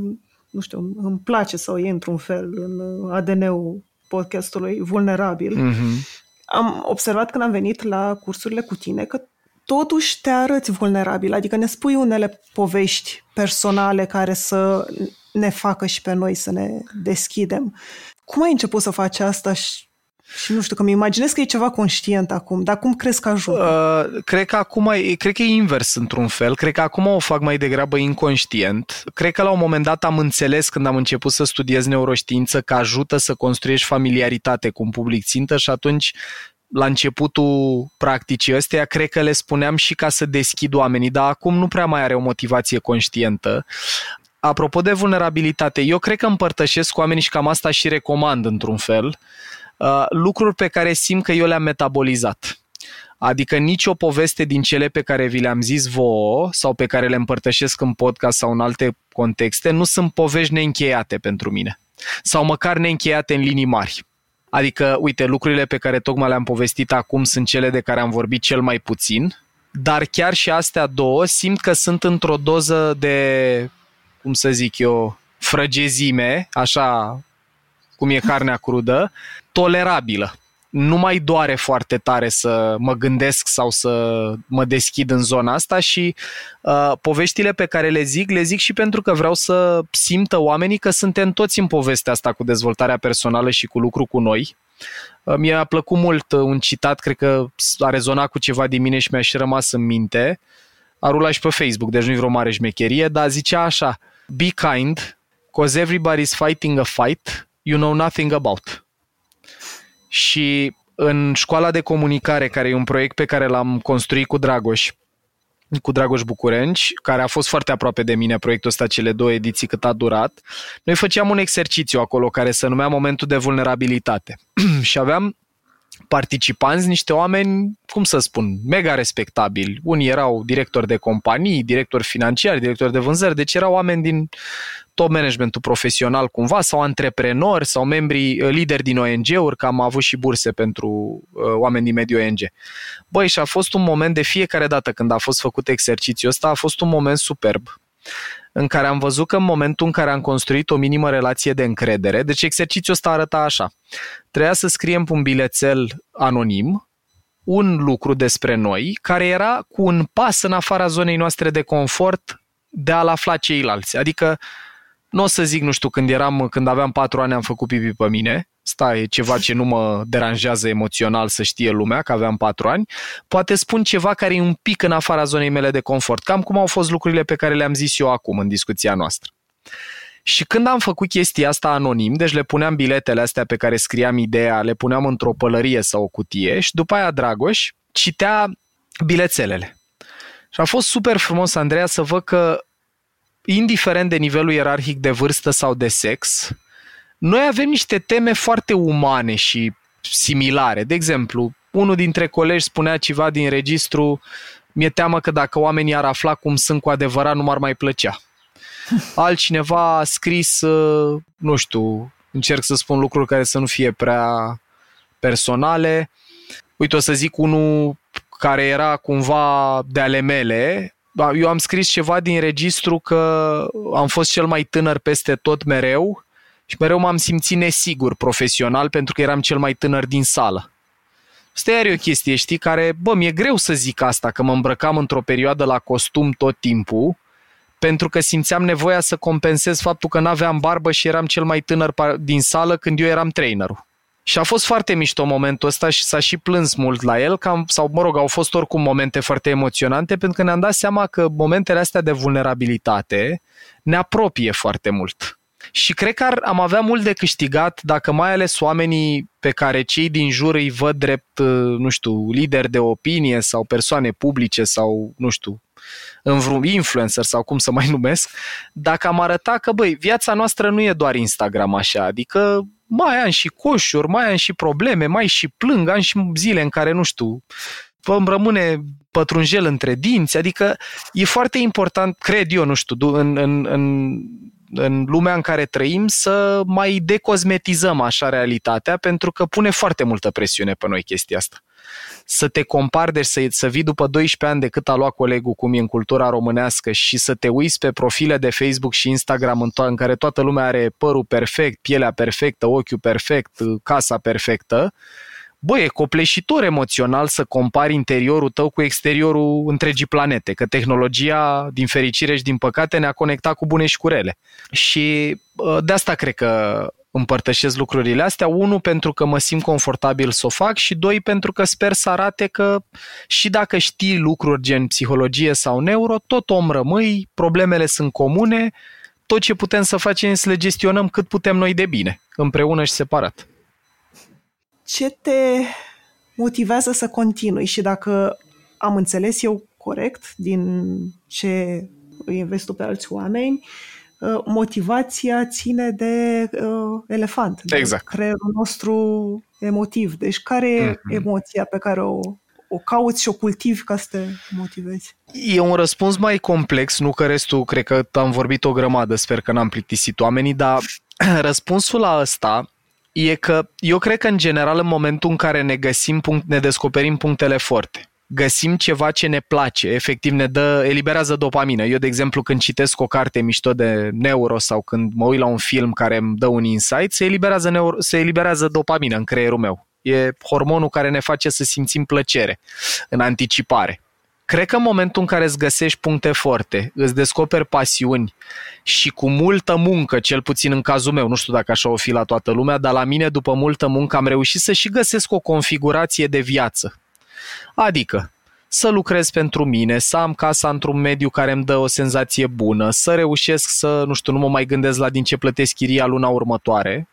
Speaker 1: nu știu, îmi place sau e într-un fel în ADN-ul podcastului, vulnerabil. Mm-hmm. Am observat când am venit la cursurile cu tine că totuși te arăți vulnerabil, adică ne spui unele povești personale care să ne facă și pe noi să ne deschidem. Cum ai început să faci asta și și nu știu, că mi imaginez că e ceva conștient acum, dar cum crezi că ajută?
Speaker 2: Uh, cred că acum, e, cred că e invers într-un fel, cred că acum o fac mai degrabă inconștient. Cred că la un moment dat am înțeles când am început să studiez neuroștiință că ajută să construiești familiaritate cu un public țintă și atunci la începutul practicii ăsteia, cred că le spuneam și ca să deschid oamenii, dar acum nu prea mai are o motivație conștientă apropo de vulnerabilitate, eu cred că împărtășesc cu oamenii și cam asta și recomand într-un fel, uh, lucruri pe care simt că eu le-am metabolizat. Adică nicio poveste din cele pe care vi le-am zis vouă sau pe care le împărtășesc în podcast sau în alte contexte nu sunt povești neîncheiate pentru mine. Sau măcar neîncheiate în linii mari. Adică, uite, lucrurile pe care tocmai le-am povestit acum sunt cele de care am vorbit cel mai puțin, dar chiar și astea două simt că sunt într-o doză de cum să zic eu, frăgezime, așa cum e carnea crudă, tolerabilă. Nu mai doare foarte tare să mă gândesc sau să mă deschid în zona asta și uh, poveștile pe care le zic, le zic și pentru că vreau să simtă oamenii că suntem toți în povestea asta cu dezvoltarea personală și cu lucru cu noi. Uh, mi-a plăcut mult un citat, cred că a rezonat cu ceva din mine și mi-a și rămas în minte. A rulat și pe Facebook, deci nu-i vreo mare șmecherie, dar zicea așa – be kind, cause everybody's fighting a fight you know nothing about. Și în școala de comunicare, care e un proiect pe care l-am construit cu Dragoș, cu Dragoș Bucurenci, care a fost foarte aproape de mine proiectul ăsta, cele două ediții cât a durat, noi făceam un exercițiu acolo care se numea momentul de vulnerabilitate. și aveam participanți niște oameni, cum să spun, mega respectabili. Unii erau directori de companii, directori financiari, directori de vânzări, deci erau oameni din top managementul profesional cumva, sau antreprenori, sau membri, uh, lideri din ONG-uri, că am avut și burse pentru uh, oameni din mediul ONG. Băi, și a fost un moment de fiecare dată când a fost făcut exercițiul ăsta, a fost un moment superb în care am văzut că în momentul în care am construit o minimă relație de încredere, deci exercițiul ăsta arăta așa. Trebuia să scriem pe un bilețel anonim un lucru despre noi care era cu un pas în afara zonei noastre de confort de a-l afla ceilalți. Adică nu o să zic, nu știu, când eram, când aveam patru ani am făcut pipi pe mine, asta e ceva ce nu mă deranjează emoțional să știe lumea, că aveam patru ani, poate spun ceva care e un pic în afara zonei mele de confort, cam cum au fost lucrurile pe care le-am zis eu acum în discuția noastră. Și când am făcut chestia asta anonim, deci le puneam biletele astea pe care scriam ideea, le puneam într-o pălărie sau o cutie și după aia Dragoș citea bilețelele. Și a fost super frumos, Andreea, să văd că indiferent de nivelul ierarhic de vârstă sau de sex, noi avem niște teme foarte umane și similare. De exemplu, unul dintre colegi spunea ceva din registru, mi-e teamă că dacă oamenii ar afla cum sunt cu adevărat, nu m-ar mai plăcea. Altcineva a scris, uh, nu știu, încerc să spun lucruri care să nu fie prea personale. Uite, o să zic unul care era cumva de ale mele, eu am scris ceva din registru că am fost cel mai tânăr peste tot mereu și mereu m-am simțit nesigur profesional pentru că eram cel mai tânăr din sală. Asta iar e o chestie, știi, care, bă, mi-e greu să zic asta, că mă îmbrăcam într-o perioadă la costum tot timpul, pentru că simțeam nevoia să compensez faptul că n-aveam barbă și eram cel mai tânăr din sală când eu eram trainerul. Și a fost foarte mișto momentul ăsta și s-a și plâns mult la el, cam, sau mă rog, au fost oricum momente foarte emoționante, pentru că ne-am dat seama că momentele astea de vulnerabilitate ne apropie foarte mult. Și cred că ar, am avea mult de câștigat dacă mai ales oamenii pe care cei din jur îi văd drept, uh, nu știu, lideri de opinie sau persoane publice sau, nu știu, în vreun influencer sau cum să mai numesc, dacă am arătat că, băi, viața noastră nu e doar Instagram așa, adică mai am și coșuri, mai am și probleme, mai și plâng, am și zile în care, nu știu, îmi rămâne pătrunjel între dinți, adică e foarte important, cred eu, nu știu, în, în, în în lumea în care trăim să mai decosmetizăm așa realitatea pentru că pune foarte multă presiune pe noi chestia asta. Să te compari, deci să, să vii după 12 ani de cât a luat colegul cum e în cultura românească și să te uiți pe profile de Facebook și Instagram în, to- în care toată lumea are părul perfect, pielea perfectă, ochiul perfect, casa perfectă, băi, e copleșitor emoțional să compari interiorul tău cu exteriorul întregii planete, că tehnologia, din fericire și din păcate, ne-a conectat cu bune și cu rele. Și de asta cred că împărtășesc lucrurile astea. Unu, pentru că mă simt confortabil să o fac și doi, pentru că sper să arate că și dacă știi lucruri gen psihologie sau neuro, tot om rămâi, problemele sunt comune, tot ce putem să facem să le gestionăm cât putem noi de bine, împreună și separat
Speaker 1: ce te motivează să continui și dacă am înțeles eu corect din ce îi înveți tu pe alți oameni, uh, motivația ține de uh, elefant,
Speaker 2: exact.
Speaker 1: de creierul nostru emotiv. Deci care e mm-hmm. emoția pe care o, o cauți și o cultivi ca să te motivezi?
Speaker 2: E un răspuns mai complex, nu că restul, cred că am vorbit o grămadă, sper că n-am plictisit oamenii, dar răspunsul la ăsta e că eu cred că în general în momentul în care ne găsim, punct, ne descoperim punctele forte, găsim ceva ce ne place, efectiv ne dă, eliberează dopamină. Eu, de exemplu, când citesc o carte mișto de neuro sau când mă uit la un film care îmi dă un insight, se eliberează, neuro, se eliberează dopamină în creierul meu. E hormonul care ne face să simțim plăcere în anticipare. Cred că în momentul în care îți găsești puncte forte, îți descoperi pasiuni și cu multă muncă, cel puțin în cazul meu, nu știu dacă așa o fi la toată lumea, dar la mine după multă muncă am reușit să și găsesc o configurație de viață. Adică să lucrez pentru mine, să am casa într-un mediu care îmi dă o senzație bună, să reușesc să, nu știu, nu mă mai gândesc la din ce plătesc chiria luna următoare,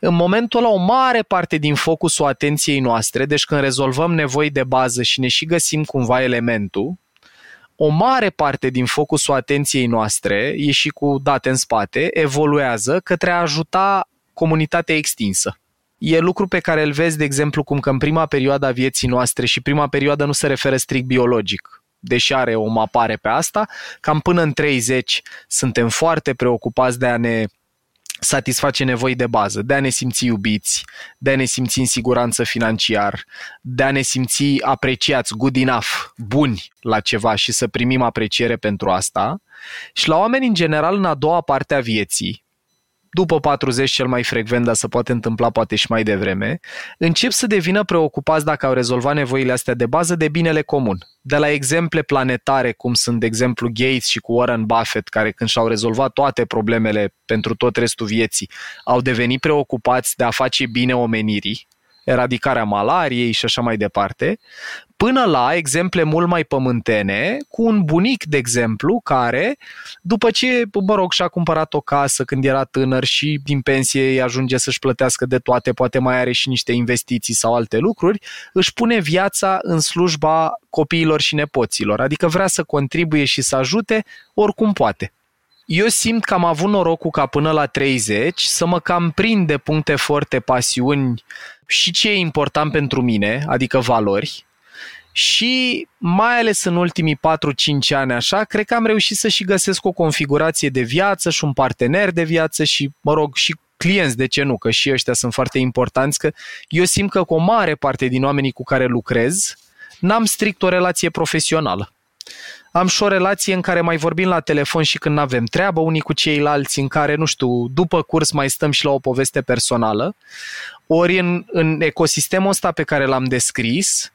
Speaker 2: în momentul ăla o mare parte din focusul atenției noastre, deci când rezolvăm nevoi de bază și ne și găsim cumva elementul, o mare parte din focusul atenției noastre, e și cu date în spate, evoluează către a ajuta comunitatea extinsă. E lucru pe care îl vezi, de exemplu, cum că în prima perioadă a vieții noastre și prima perioadă nu se referă strict biologic, deși are o mapare pe asta, cam până în 30 suntem foarte preocupați de a ne satisface nevoi de bază, de a ne simți iubiți, de a ne simți în siguranță financiar, de a ne simți apreciați, good enough, buni la ceva și să primim apreciere pentru asta. Și la oameni în general în a doua parte a vieții, după 40 cel mai frecvent, dar se poate întâmpla poate și mai devreme, încep să devină preocupați dacă au rezolvat nevoile astea de bază de binele comun. De la exemple planetare, cum sunt, de exemplu, Gates și cu Warren Buffett, care când și-au rezolvat toate problemele pentru tot restul vieții, au devenit preocupați de a face bine omenirii, eradicarea malariei și așa mai departe, până la exemple mult mai pământene, cu un bunic, de exemplu, care, după ce, mă rog, și-a cumpărat o casă când era tânăr și din pensie îi ajunge să-și plătească de toate, poate mai are și niște investiții sau alte lucruri, își pune viața în slujba copiilor și nepoților, adică vrea să contribuie și să ajute oricum poate. Eu simt că am avut norocul ca până la 30 să mă cam prind de puncte forte, pasiuni și ce e important pentru mine, adică valori, și mai ales în ultimii 4-5 ani așa, cred că am reușit să și găsesc o configurație de viață și un partener de viață și, mă rog, și clienți, de ce nu, că și ăștia sunt foarte importanți, că eu simt că cu o mare parte din oamenii cu care lucrez, n-am strict o relație profesională. am și o relație în care mai vorbim la telefon și când avem treabă unii cu ceilalți, în care, nu știu, după curs mai stăm și la o poveste personală. Ori în, în ecosistemul ăsta pe care l-am descris,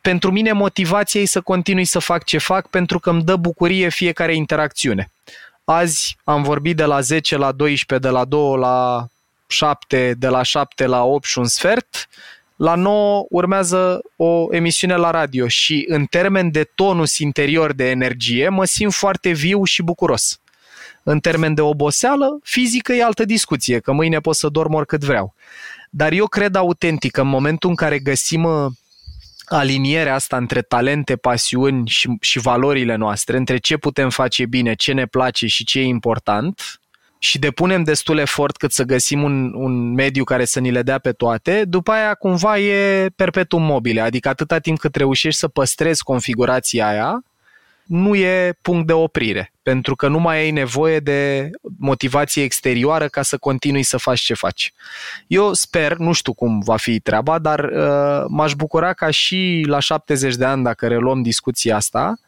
Speaker 2: pentru mine motivația e să continui să fac ce fac pentru că îmi dă bucurie fiecare interacțiune. Azi am vorbit de la 10 la 12, de la 2 la 7, de la 7 la 8 și un sfert. La 9 urmează o emisiune la radio și în termen de tonus interior de energie mă simt foarte viu și bucuros. În termen de oboseală, fizică e altă discuție, că mâine pot să dorm oricât vreau. Dar eu cred autentic că în momentul în care găsim alinierea asta între talente, pasiuni și, și valorile noastre, între ce putem face bine, ce ne place și ce e important, și depunem destul efort cât să găsim un, un mediu care să ni le dea pe toate, după aia cumva e perpetuum mobile, adică atâta timp cât reușești să păstrezi configurația aia, nu e punct de oprire, pentru că nu mai ai nevoie de motivație exterioară ca să continui să faci ce faci. Eu sper, nu știu cum va fi treaba, dar uh, m-aș bucura ca și la 70 de ani, dacă reluăm discuția asta,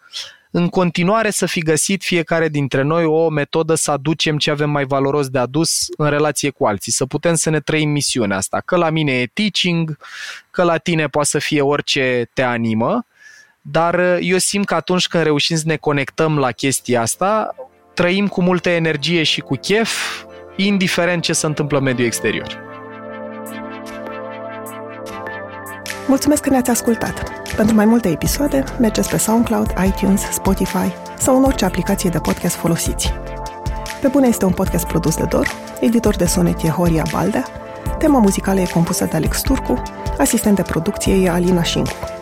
Speaker 2: în continuare să fi găsit fiecare dintre noi o metodă să aducem ce avem mai valoros de adus în relație cu alții, să putem să ne trăim misiunea asta. Că la mine e teaching, că la tine poate să fie orice te animă, dar uh, eu simt că atunci când reușim să ne conectăm la chestia asta, trăim cu multă energie și cu chef, indiferent ce se întâmplă în mediul exterior.
Speaker 1: Mulțumesc că ne-ați ascultat! Pentru mai multe episoade, mergeți pe SoundCloud, iTunes, Spotify sau în orice aplicație de podcast folosiți. Pe bune este un podcast produs de Dor, editor de sonet e Horia Baldea, tema muzicală e compusă de Alex Turcu, asistent de producție e Alina Șincu.